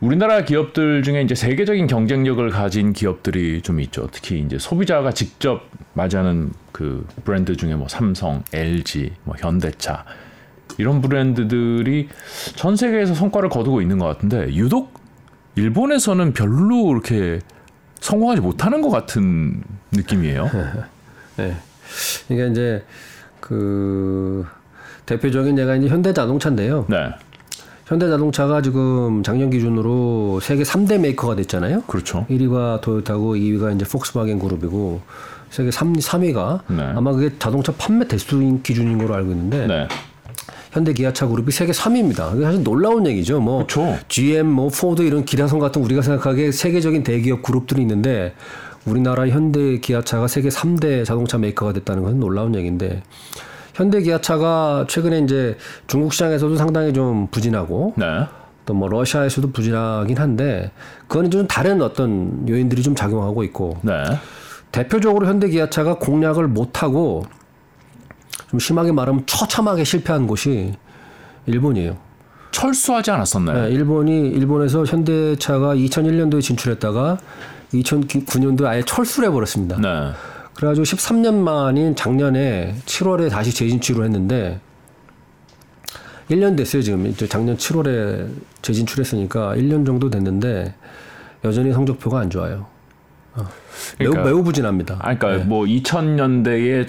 우리나라 기업들 중에 이제 세계적인 경쟁력을 가진 기업들이 좀 있죠. 특히 이제 소비자가 직접 맞이하는 그 브랜드 중에 뭐 삼성, LG, 뭐 현대차 이런 브랜드들이 전 세계에서 성과를 거두고 있는 것 같은데 유독 일본에서는 별로 그렇게 성공하지 못하는 것 같은 느낌이에요. [laughs] 네. 그러니까 이제 그 대표적인 예가 이제 현대자동차인데요. 네, 현대자동차가 지금 작년 기준으로 세계 3대 메이커가 됐잖아요. 그렇죠. 1위가 도요타고 2위가 이제 폭스바겐 그룹이고 세계 3, 3위가 네. 아마 그게 자동차 판매 대수인 기준인 걸로 알고 있는데 네, 현대 기아차 그룹이 세계 3위입니다. 그게 사실 놀라운 얘기죠. 뭐 그렇죠. GM, 뭐 포드 이런 기라성 같은 우리가 생각하기에 세계적인 대기업 그룹들이 있는데 우리나라 현대 기아차가 세계 3대 자동차 메이커가 됐다는 것은 놀라운 얘기인데 현대 기아차가 최근에 이제 중국 시장에서도 상당히 좀 부진하고 네, 또뭐 러시아에서도 부진하긴 한데 그건 좀 다른 어떤 요인들이 좀 작용하고 있고 네. 대표적으로 현대 기아차가 공략을 못하고 좀 심하게 말하면 처참하게 실패한 곳이 일본이에요. 철수하지 않았었나요? 네, 일본이 일본에서 현대차가 2001년도에 진출했다가 2009년도에 아예 철수를 해버렸습니다. 네. 그래가지고 13년 만인 작년에 7월에 다시 재진출을 했는데 1년 됐어요 지금 이제 작년 7월에 재진출했으니까 1년 정도 됐는데 여전히 성적표가 안 좋아요. 어. 그러니까- 매우 매우 부진합니다. 아, 그러니까 뭐 2000년대에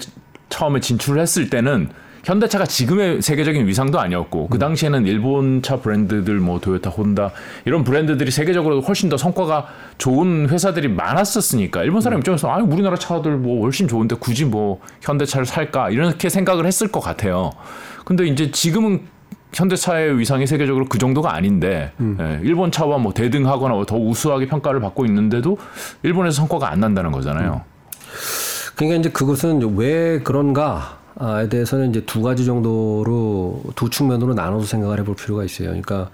처음에 진출을 했을 때는 현대차가 지금의 세계적인 위상도 아니었고 그 당시에는 일본차 브랜드들 뭐 도요타, 혼다 이런 브랜드들이 세계적으로 훨씬 더 성과가 좋은 회사들이 많았었으니까 일본 사람 입장에서 아 우리나라 차들 뭐 훨씬 좋은데 굳이 뭐 현대차를 살까? 이렇게 생각을 했을 것 같아요. 근데 이제 지금은 현대차의 위상이 세계적으로 그 정도가 아닌데 예, 일본 차와 뭐 대등하거나 더 우수하게 평가를 받고 있는데도 일본에서 성과가 안 난다는 거잖아요. 그러니까 이제 그것은 왜 그런가 에 대해서는 이제 두 가지 정도로 두 측면으로 나눠서 생각을 해볼 필요가 있어요. 그러니까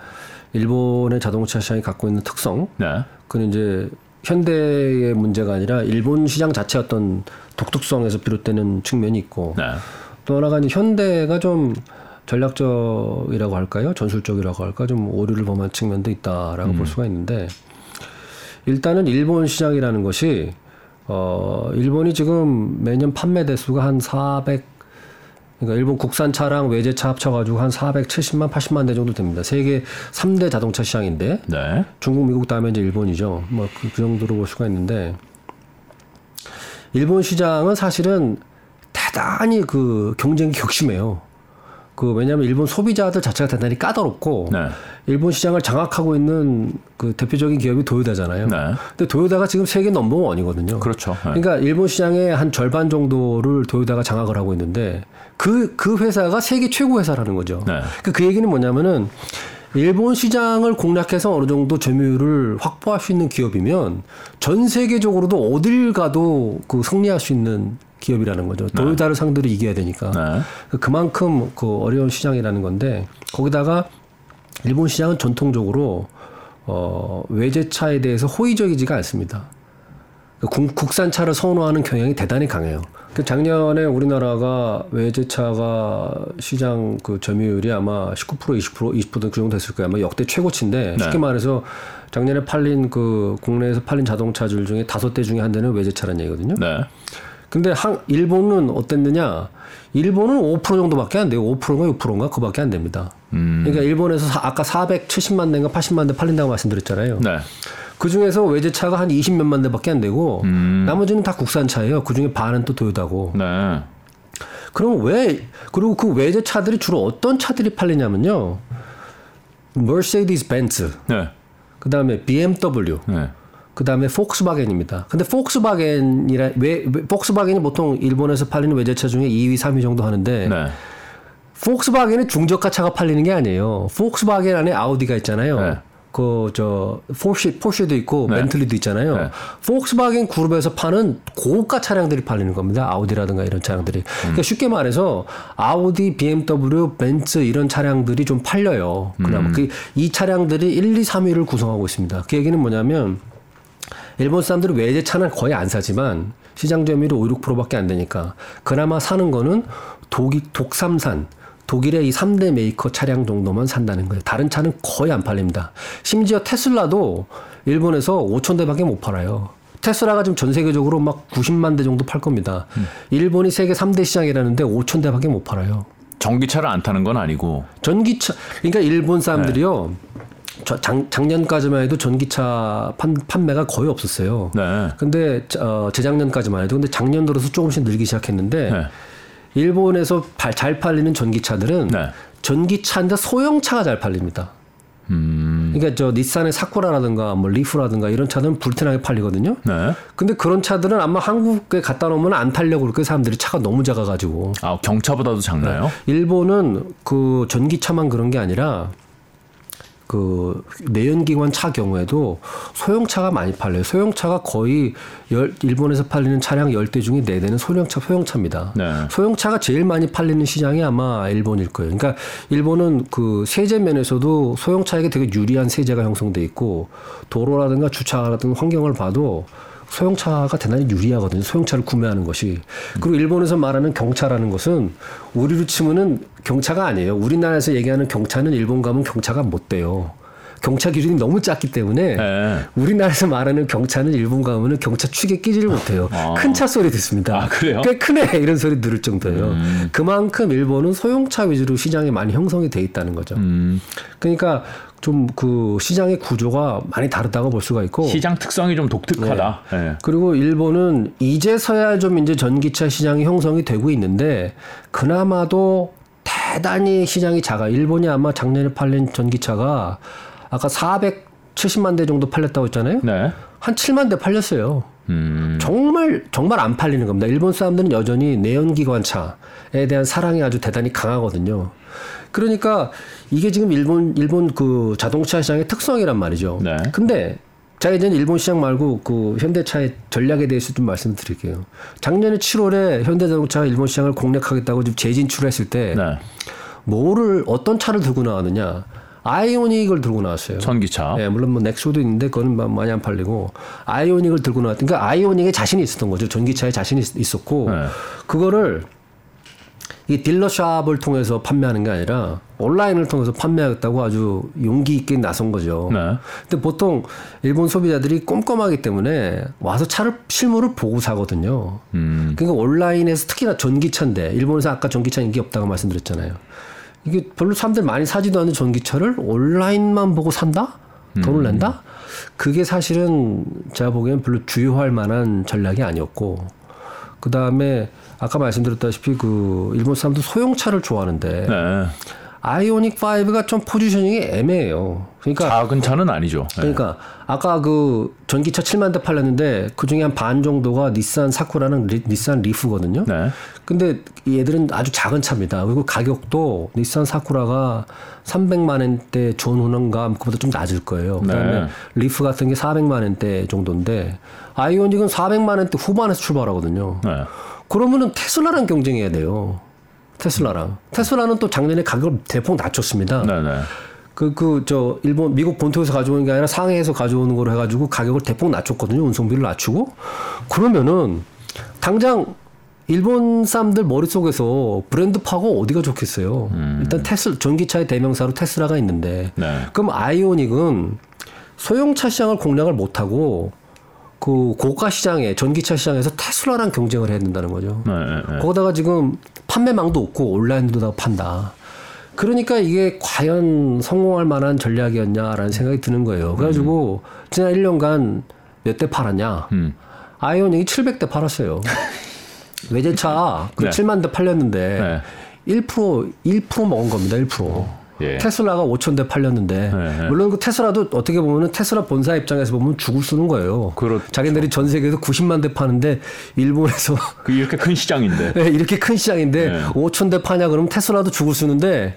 일본의 자동차 시장이 갖고 있는 특성, 네. 그는 이제 현대의 문제가 아니라 일본 시장 자체 어떤 독특성에서 비롯되는 측면이 있고 네. 또 하나가 이제 현대가 좀 전략적이라고 할까요? 전술적이라고 할까? 좀 오류를 범한 측면도 있다라고 볼 수가 있는데 일단은 일본 시장이라는 것이 어 일본이 지금 매년 판매 대수가 한 400 그러니까 일본 국산 차랑 외제차 합쳐가지고 한 470만 80만 대 정도 됩니다. 세계 3대 자동차 시장인데 네. 중국, 미국 다음에 이제 일본이죠. 뭐그 정도로 볼 수가 있는데 일본 시장은 사실은 대단히 그 경쟁이 격심해요. 그 왜냐하면 일본 소비자들 자체가 대단히 까다롭고 네. 일본 시장을 장악하고 있는 그 대표적인 기업이 도요다잖아요. 네. 근데 도요다가 지금 세계 넘버원이거든요. 그렇죠. 네. 그러니까 일본 시장의 한 절반 정도를 도요다가 장악을 하고 있는데 그, 그 회사가 세계 최고 회사라는 거죠. 네. 그, 그 얘기는 뭐냐면은 일본 시장을 공략해서 어느 정도 점유율을 확보할 수 있는 기업이면 전 세계적으로도 어딜 가도 그 승리할 수 있는 기업이라는 거죠. 도요다를 상대로 이겨야 되니까. 네. 그만큼 그 어려운 시장이라는 건데 거기다가 일본 시장은 전통적으로 어, 외제차에 대해서 호의적이지가 않습니다. 그 국- 국산차를 선호하는 경향이 대단히 강해요. 그 작년에 우리나라가 외제차가 시장 그 점유율이 아마 19% 20% 20%그 정도 됐을 거예요. 아마 역대 최고치인데 쉽게 말해서 작년에 팔린 그 국내에서 팔린 자동차들 중에 다섯 대 중에 한 대는 외제차라는 얘기거든요. 네. 근데 한 일본은 어땠느냐? 일본은 5% 정도밖에 안 돼요. 5%인가 6%인가 그밖에 안 됩니다. 그러니까 일본에서 사- 아까 470만 대인가 80만 대 팔린다고 말씀드렸잖아요. 네. 그 중에서 외제차가 한 20몇만 대밖에 안 되고 나머지는 다 국산차예요. 그 중에 반은 또 도요다고. 네. 그럼 왜 그리고 그 외제차들이 주로 어떤 차들이 팔리냐면요. 머세디스 벤츠, 네. 그다음에 BMW, 네. 그 다음에 폭스바겐입니다. 근데 폭스바겐이라 왜, 왜 폭스바겐이 보통 일본에서 팔리는 외제차 중에 2위, 3위 정도 하는데 네. 폭스바겐은 중저가 차가 팔리는 게 아니에요. 폭스바겐 안에 아우디가 있잖아요. 네. 그저 포르쉐 포르쉐도 있고 네. 벤틀리도 있잖아요. 네. 폭스바겐 그룹에서 파는 고가 차량들이 팔리는 겁니다. 아우디라든가 이런 차량들이. 음. 그러니까 쉽게 말해서 아우디, BMW, 벤츠 이런 차량들이 좀 팔려요. 그나마 음. 그이 차량들이 1, 2, 3위를 구성하고 있습니다. 그 얘기는 뭐냐면 일본 사람들은 외제차는 거의 안 사지만 시장 점유율이 5, 6%밖에 안 되니까 그나마 사는 거는 독일 독삼사 독일의 이 3대 메이커 차량 정도만 산다는 거예요. 다른 차는 거의 안 팔립니다. 심지어 테슬라도 일본에서 5천 대밖에 못 팔아요. 테슬라가 지금 전 세계적으로 막 90만 대 정도 팔 겁니다. 일본이 세계 3대 시장이라는데 5천 대밖에 못 팔아요. 전기차를 안 타는 건 아니고. 전기차 그러니까 일본 사람들이요. 저 작, 작년까지만 해도 전기차 판, 판매가 거의 없었어요. 네. 근데 어, 재작년까지만 해도 근데 작년 들어서 조금씩 늘기 시작했는데 네. 일본에서 발- 잘 팔리는 전기차들은 네. 전기차인데 소형차가 잘 팔립니다. 음. 그러니까 저 닛산의 사쿠라라든가 뭐 리프라든가 이런 차들은 불티나게 팔리거든요. 네. 근데 그런 차들은 아마 한국에 갖다 놓으면 안 타려고 거예요. 사람들이 차가 너무 작아가지고. 아, 경차보다도 작나요? 일본은 그 전기차만 그런 게 아니라 그 내연기관 차 경우에도 소형차가 많이 팔려요. 소형차가 거의 열, 일본에서 팔리는 차량 10대 중에 4대는 소형차, 소형차입니다. 네. 소형차가 제일 많이 팔리는 시장이 아마 일본일 거예요. 그러니까 일본은 그 세제 면에서도 소형차에게 되게 유리한 세제가 형성돼 있고 도로라든가 주차라든가 환경을 봐도 소형차가 대단히 유리하거든요. 소형차를 구매하는 것이. 그리고 일본에서 말하는 경차라는 것은 우리로 치면은 경차가 아니에요. 우리나라에서 얘기하는 경차는 일본 가면 경차가 못 돼요. 경차 기준이 너무 작기 때문에 네. 우리나라에서 말하는 경차는 일본 가면은 경차 축에 끼지를 못해요. 아. 큰차 소리 듣습니다. 아, 그래요? 꽤 크네 [laughs] 이런 소리 들을 정도예요. 그만큼 일본은 소형차 위주로 시장이 많이 형성이 돼 있다는 거죠. 음. 그러니까 좀 그 시장의 구조가 많이 다르다고 볼 수가 있고 시장 특성이 좀 독특하다. 네. 그리고 일본은 이제서야 좀 이제 전기차 시장이 형성이 되고 있는데 그나마도 대단히 시장이 작아. 일본이 아마 작년에 팔린 전기차가 아까 470만 대 정도 팔렸다고 했잖아요. 네. 한 7만 대 팔렸어요. 음. 정말 정말 안 팔리는 겁니다. 일본 사람들은 여전히 내연기관차에 대한 사랑이 아주 대단히 강하거든요. 그러니까 이게 지금 일본 일본 그 자동차 시장의 특성이란 말이죠. 네. 근데 제가 이제 일본 시장 말고 그 현대차의 전략에 대해서 좀 말씀드릴게요. 작년에 7월에 현대자동차가 일본 시장을 공략하겠다고 지금 재진출했을 때 네. 뭐를 어떤 차를 들고 나왔느냐? 아이오닉을 들고 나왔어요. 전기차. 예, 물론 뭐 넥소도 있는데 그거는 마- 많이 안 팔리고 아이오닉을 들고 나왔. 그러니까 아이오닉에 자신이 있었던 거죠. 전기차에 자신이 있- 있었고 네. 그거를 이 딜러샵을 통해서 판매하는 게 아니라 온라인을 통해서 판매하겠다고 아주 용기 있게 나선 거죠. 네. 근데 보통 일본 소비자들이 꼼꼼하기 때문에 와서 차를 실물을 보고 사거든요. 음. 그러니까 온라인에서 특히나 전기차인데 일본에서 아까 전기차 인기 없다고 말씀드렸잖아요. 이게 별로 사람들 많이 사지도 않는 전기차를 온라인만 보고 산다? 돈을 낸다? 그게 사실은 제가 보기엔 별로 주요할 만한 전략이 아니었고 그 다음에 아까 말씀드렸다시피 그 일본 사람도 소형차를 좋아하는데 네. 아이오닉 5가 좀 포지셔닝이 애매해요. 그러니까 작은 차는 아니죠. 네. 그러니까 아까 그 전기차 7만 대 팔렸는데 그 중에 한 반 정도가 닛산 사쿠라는 리, 닛산 리프거든요. 네. 근데 얘들은 아주 작은 차입니다. 그리고 가격도 닛산 사쿠라가 300만 원대 전후인가 그보다 좀 낮을 거예요. 그다음에 네. 리프 같은 게 400만 원대 정도인데 아이오닉은 400만 원대 후반에서 출발하거든요. 네. 그러면은 테슬라랑 경쟁해야 돼요. 테슬라랑. 테슬라는 또 작년에 가격을 대폭 낮췄습니다. 네. 네. 그, 그, 저, 일본, 미국 본토에서 가져오는 게 아니라 상해에서 가져오는 거로 해가지고 가격을 대폭 낮췄거든요. 운송비를 낮추고. 그러면은, 당장, 일본 사람들 머릿속에서 브랜드 파가 어디가 좋겠어요. 일단 테슬, 전기차의 대명사로 테슬라가 있는데. 네. 그럼 아이오닉은 소형차 시장을 공략을 못하고, 그 고가 시장에, 전기차 시장에서 테슬라랑 경쟁을 해야 된다는 거죠. 네. 네. 네. 거기다가 지금 판매망도 없고 온라인도 다 판다. 그러니까 이게 과연 성공할 만한 전략이었냐라는 생각이 드는 거예요. 그래가지고 지난 1년간 몇 대 팔았냐? 음. 아이오닉이 700대 팔았어요. 외제차 그 [laughs] 네. 7만 대 팔렸는데 네. 1% 1% 먹은 겁니다. 1%. 예. 테슬라가 5천 대 팔렸는데 네. 물론 그 테슬라도 어떻게 보면은 테슬라 본사 입장에서 보면 죽을 쓰는 거예요. 그렇죠. 자기들이 전 세계에서 90만 대 파는데 일본에서 [laughs] 그 이렇게 큰 시장인데. 네, 이렇게 큰 시장인데 네. 5천 대 파냐 그러면 테슬라도 죽을 쓰는데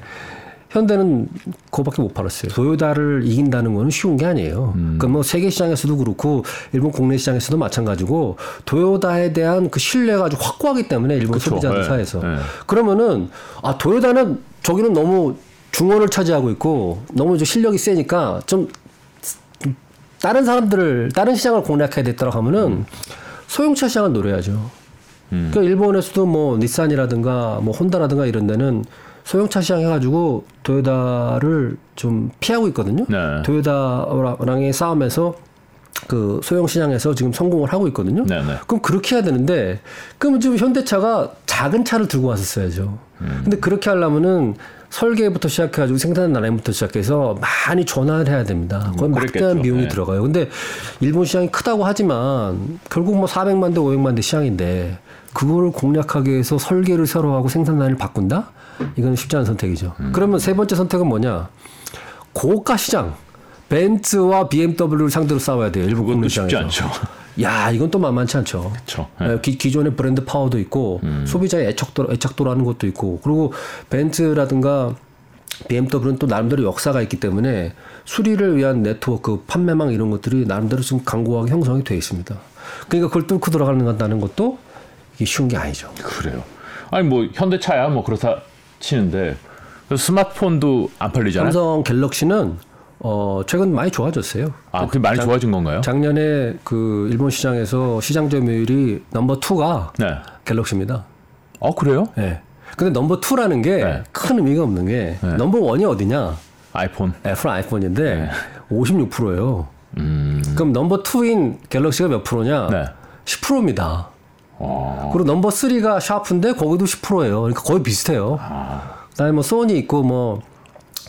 현대는 그거밖에 못 팔았어요. 도요다를 이긴다는 거는 쉬운 게 아니에요. 음. 그뭐 세계 시장에서도 그렇고 일본 국내 시장에서도 마찬가지고 도요다에 대한 그 신뢰가 아주 확고하기 때문에 일본 그쵸. 소비자들 네. 사이에서 네. 그러면은 아 도요다는 저기는 너무 중원을 차지하고 있고 너무 저 실력이 세니까 좀 다른 사람들을 다른 시장을 공략해야 됐다고 하면은 소형차 시장을 노려야죠. 그러니까 일본에서도 뭐 닛산이라든가 뭐 혼다라든가 이런 데는 소형차 시장 해가지고 도요다를 좀 피하고 있거든요. 네. 도요다랑의 싸움에서 그 소형 시장에서 지금 성공을 하고 있거든요. 네, 네. 그럼 그렇게 해야 되는데 그럼 지금 현대차가 작은 차를 들고 왔었어야죠. 근데 그렇게 하려면은 설계부터 시작해가지고 생산 라인부터 시작해서 많이 전환을 해야 됩니다. 거의 막대한 그랬겠죠. 비용이 네. 들어가요. 근데 일본 시장이 크다고 하지만 결국 뭐 400만 대, 500만 대 시장인데 그거를 공략하기 위해서 설계를 새로 하고 생산 라인을 바꾼다? 이건 쉽지 않은 선택이죠. 음. 그러면 세 번째 선택은 뭐냐? 고가 시장. 벤츠와 BMW를 상대로 싸워야 돼요. 일본 국내 그것도 쉽지 시장에서. 않죠. 야, 이건 또 만만치 않죠. 그쵸. 예, 기, 기존의 브랜드 파워도 있고 소비자의 애착도 애착도라는 것도 있고 그리고 벤츠라든가 BMW는 또 나름대로 역사가 있기 때문에 수리를 위한 네트워크, 판매망 이런 것들이 나름대로 지금 강고하게 형성이 돼 있습니다. 그러니까 그걸 뚫고 들어가는 것도 이게 쉬운 게 아니죠. 그래요. 아니 뭐 현대차야 뭐 그렇다 치는데 그 스마트폰도 안 팔리잖아요. 삼성 갤럭시는 어 최근 많이 좋아졌어요. 아, 그게 많이 좋아진 건가요? 작년에 그 일본 시장에서 시장 점유율이 number two가 네. 갤럭시입니다. 어 그래요? 예. 근데 number two라는 게 네. 큰 의미가 없는 게 number one이 어디냐? 아이폰. 애플 아이폰인데 네. 56%예요. 그럼 number two인 갤럭시가 몇 프로냐? 음. 네. 10%입니다. 어. 그리고 number three가 샤프인데 거기도 10%예요. 그러니까 거의 비슷해요. 아. 그다음에 뭐 소니 있고 뭐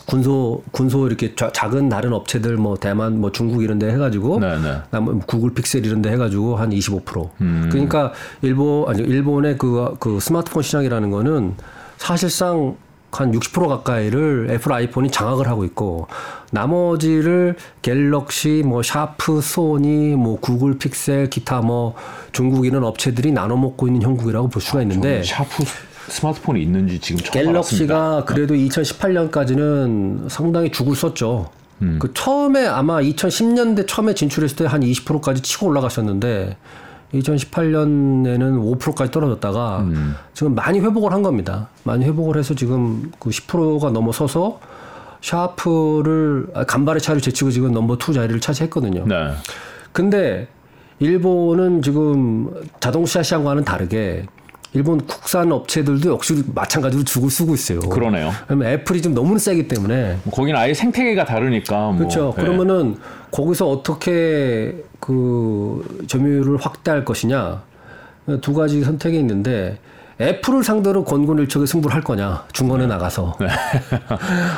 군소 군소 이렇게 자- 작은 다른 업체들 뭐 대만 뭐 중국 이런 데 해가지고 네, 네. 구글 픽셀 이런 데 해가지고 한 25%. 음. 그러니까 일본 아니 일본의 그, 그 스마트폰 시장이라는 거는 사실상 한 60% 가까이를 애플 아이폰이 장악을 하고 있고 나머지를 갤럭시, 뭐 샤프, 소니, 뭐 구글 픽셀, 기타 뭐 중국인은 업체들이 나눠 먹고 있는 형국이라고 볼 수가 있는데 샤프 스마트폰이 있는지 지금 처음 갤럭시가 알았습니다. 그래도 2018년까지는 상당히 죽을 썼죠. 그 처음에 아마 2010년대 처음에 진출했을 때 한 20%까지 치고 올라가셨는데 2018년에는 5%까지 떨어졌다가 지금 많이 회복을 한 겁니다. 많이 회복을 해서 지금 그 10%가 넘어서서 샤프를 아, 간발의 차를 제치고 지금 number two 자리를 차지했거든요. 네. 근데 일본은 지금 자동차 시장과는 다르게 일본 국산 업체들도 역시 마찬가지로 죽을 쓰고 있어요. 그러네요. 왜냐면 애플이 좀 너무 세기 때문에 거기는 아예 생태계가 다르니까 뭐. 그렇죠. 예. 그러면은 거기서 어떻게 그 점유율을 확대할 것이냐 두 가지 선택이 있는데 애플을 상대로 권곤일척의 승부를 할 거냐 중간에 나가서 [laughs] 네.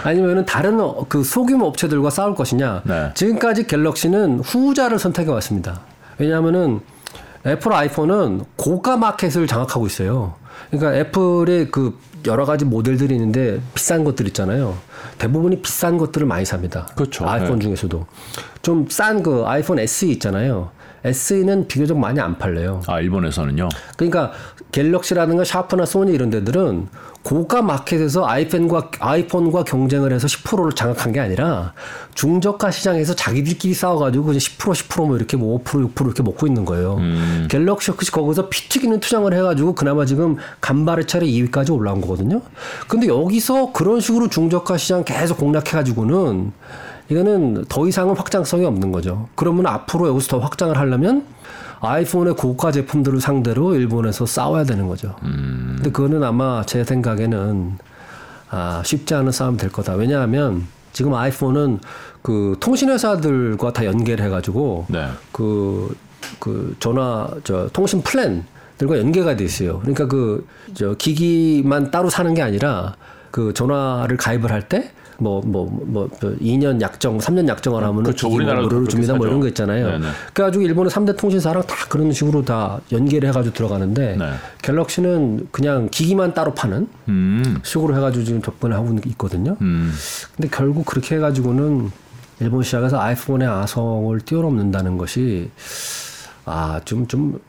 아니면은 다른 어- 그 소규모 업체들과 싸울 것이냐 네. 지금까지 갤럭시는 후자를 선택해 왔습니다. 왜냐하면은 애플 아이폰은 고가 마켓을 장악하고 있어요. 그러니까 애플의 그 여러 가지 모델들이 있는데 비싼 것들 있잖아요. 대부분이 비싼 것들을 많이 삽니다. 그렇죠. 아이폰 중에서도 좀 싼 그 아이폰 SE 있잖아요. SE는 비교적 많이 안 팔려요. 아 일본에서는요. 그러니까 갤럭시라든가 샤프나 소니 이런 데들은 고가 마켓에서 아이폰과 아이폰과 경쟁을 해서 10%를 장악한 게 아니라 중저가 시장에서 자기들끼리 싸워가지고 그냥 10% 10%뭐 이렇게 뭐 5% 6% 이렇게 먹고 있는 거예요. 갤럭시 역시 거기서 피 튀기는 투쟁을 해가지고 그나마 지금 간발의 차례 2위까지 올라온 거거든요. 근데 여기서 그런 식으로 중저가 시장 계속 공략해가지고는 이거는 더 이상은 확장성이 없는 거죠. 그러면 앞으로 여기서 더 확장을 하려면 아이폰의 고가 제품들을 상대로 일본에서 싸워야 되는 거죠. 근데 그거는 아마 제 생각에는 아, 쉽지 않은 싸움이 될 거다. 왜냐하면 지금 아이폰은 그 통신회사들과 다 연결해가지고 네. 그, 그 전화, 저 통신 플랜 들과 연계가 돼 있어요. 그러니까 그, 저 기기만 따로 사는 게 아니라 그 전화를 가입을 할 때 뭐, 뭐, 뭐, 뭐 2년 약정, 3년 약정을 하면 그렇죠. 뭐 우리나라도 무료로 줍니다. 뭐. 이런 거 있잖아요. 네네. 그래가지고 일본의 3대 통신사랑 다 그런 식으로 다 연계를 해가지고 들어가는데 네. 갤럭시는 그냥 기기만 따로 파는 음. 식으로 해가지고 지금 접근을 하고 있거든요. 음. 근데 결국 그렇게 해가지고는 일본 시장에서 아이폰의 아성을 뛰어넘는다는 것이 아 좀좀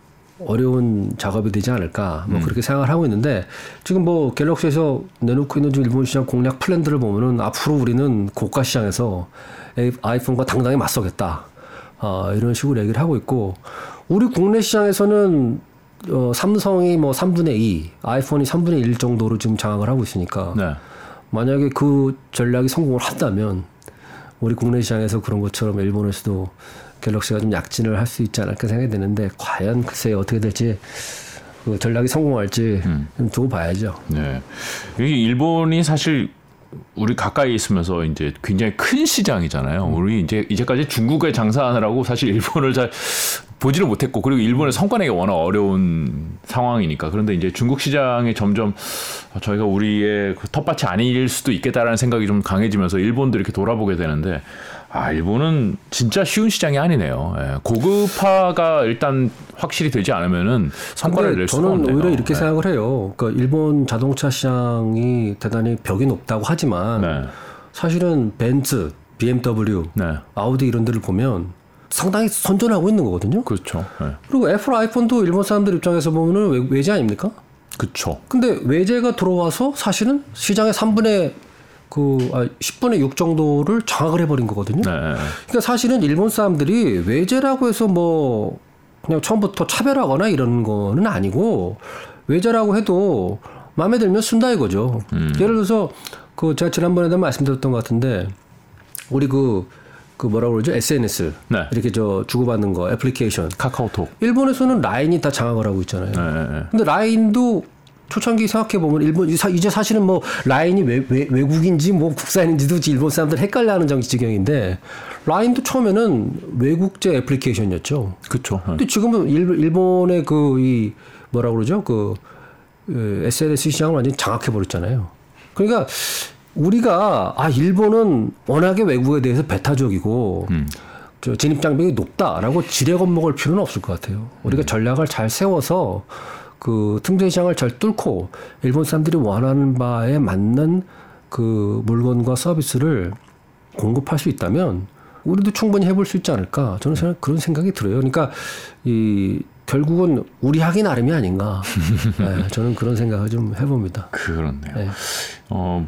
어려운 작업이 되지 않을까 뭐 그렇게 생각을 하고 있는데 지금 뭐 갤럭시에서 내놓고 있는 일본 시장 공략 플랜들을 보면은 앞으로 우리는 고가 시장에서 아이폰과 당당히 맞서겠다 아, 이런 식으로 얘기를 하고 있고 우리 국내 시장에서는 어, 삼성이 뭐 3분의 2, 아이폰이 3분의 1 정도로 지금 장악을 하고 있으니까 네. 만약에 그 전략이 성공을 한다면 우리 국내 시장에서 그런 것처럼 일본에서도 갤럭시가 좀 약진을 할 수 있지 않을까 생각이 드는데 과연 글쎄 어떻게 될지 그 전략이 성공할지 좀 두고 봐야죠. 네. 이게 일본이 사실 우리 가까이 있으면서 이제 굉장히 큰 시장이잖아요. 우리 이제 이제까지 중국에 장사하느라고 사실 일본을 잘 보지를 못했고 그리고 일본의 성과내기 워낙 어려운 상황이니까 그런데 이제 중국 시장에 점점 저희가 우리의 그 텃밭이 아닐 수도 있겠다라는 생각이 좀 강해지면서 일본도 이렇게 돌아보게 되는데 아 일본은 진짜 쉬운 시장이 아니네요. 예, 고급화가 일단 확실히 되지 않으면은 성과를 낼 수가 저는 없네요. 오히려 이렇게 네. 생각을 해요. 그러니까 일본 자동차 시장이 대단히 벽이 높다고 하지만 네. 사실은 벤츠, BMW, 네. 아우디 이런 데를 보면 상당히 선전하고 있는 거거든요. 그렇죠. 네. 그리고 애플 아이폰도 일본 사람들 입장에서 보면은 외- 외제 아닙니까? 그렇죠. 근데 외제가 들어와서 사실은 시장의 3분의 그 아, 10분의 6 정도를 장악을 해버린 거거든요. 네. 그러니까 사실은 일본 사람들이 외제라고 해서 뭐 그냥 처음부터 차별하거나 이런 거는 아니고 외제라고 해도 마음에 들면 쓴다 이거죠. 예를 들어서 그 제가 지난번에도 말씀드렸던 것 같은데 우리 그, 그 뭐라고 그러죠? SNS. 네. 이렇게 저 주고받는 거 애플리케이션. 카카오톡. 일본에서는 라인이 다 장악을 하고 있잖아요. 네, 네, 네. 근데 라인도 초창기 생각해 보면 일본 이제 사- 사실은 뭐 라인이 외, 외, 외 국인지 뭐 국산인지도 일본 사람들 헷갈려 하는 정지 지경인데 라인도 처음에는 외국제 애플리케이션이었죠. 그렇죠. 네. 근데 지금은 일, 일본의 그 이 뭐라 그러죠 그그 SNS 시장을 완전 히 장악해 버렸잖아요. 그러니까 우리가 아 일본은 워낙에 외국에 대해서 배타적이고 저 진입 장벽이 높다라고 지레 겁먹을 필요는 없을 것 같아요. 우리가 전략을 잘 세워서 그 틈새 시장을 잘 뚫고 일본 사람들이 원하는 바에 맞는 그 물건과 서비스를 공급할 수 있다면 우리도 충분히 해볼 수 있지 않을까 저는 생각- 그런 생각이 들어요. 그러니까 이 결국은 우리 하기 나름이 아닌가. [laughs] 네, 저는 그런 생각을 좀 해봅니다. 그렇네요. 네. 어,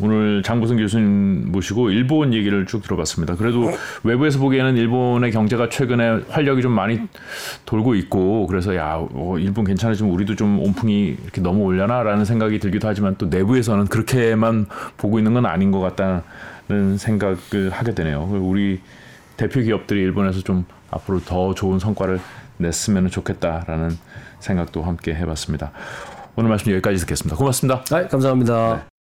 오늘 장부승 교수님 모시고 일본 얘기를 쭉 들어봤습니다. 그래도 외부에서 보기에는 일본의 경제가 최근에 활력이 좀 많이 돌고 있고 그래서 야 어, 일본 괜찮아지면 우리도 좀 온풍이 이렇게 넘어올려나라는 생각이 들기도 하지만 또 내부에서는 그렇게만 보고 있는 건 아닌 것 같다는 생각을 하게 되네요. 우리 대표 기업들이 일본에서 좀 앞으로 더 좋은 성과를 냈으면 좋겠다라는 생각도 함께 해봤습니다. 오늘 말씀 여기까지 듣겠습니다. 고맙습니다. 네, 감사합니다.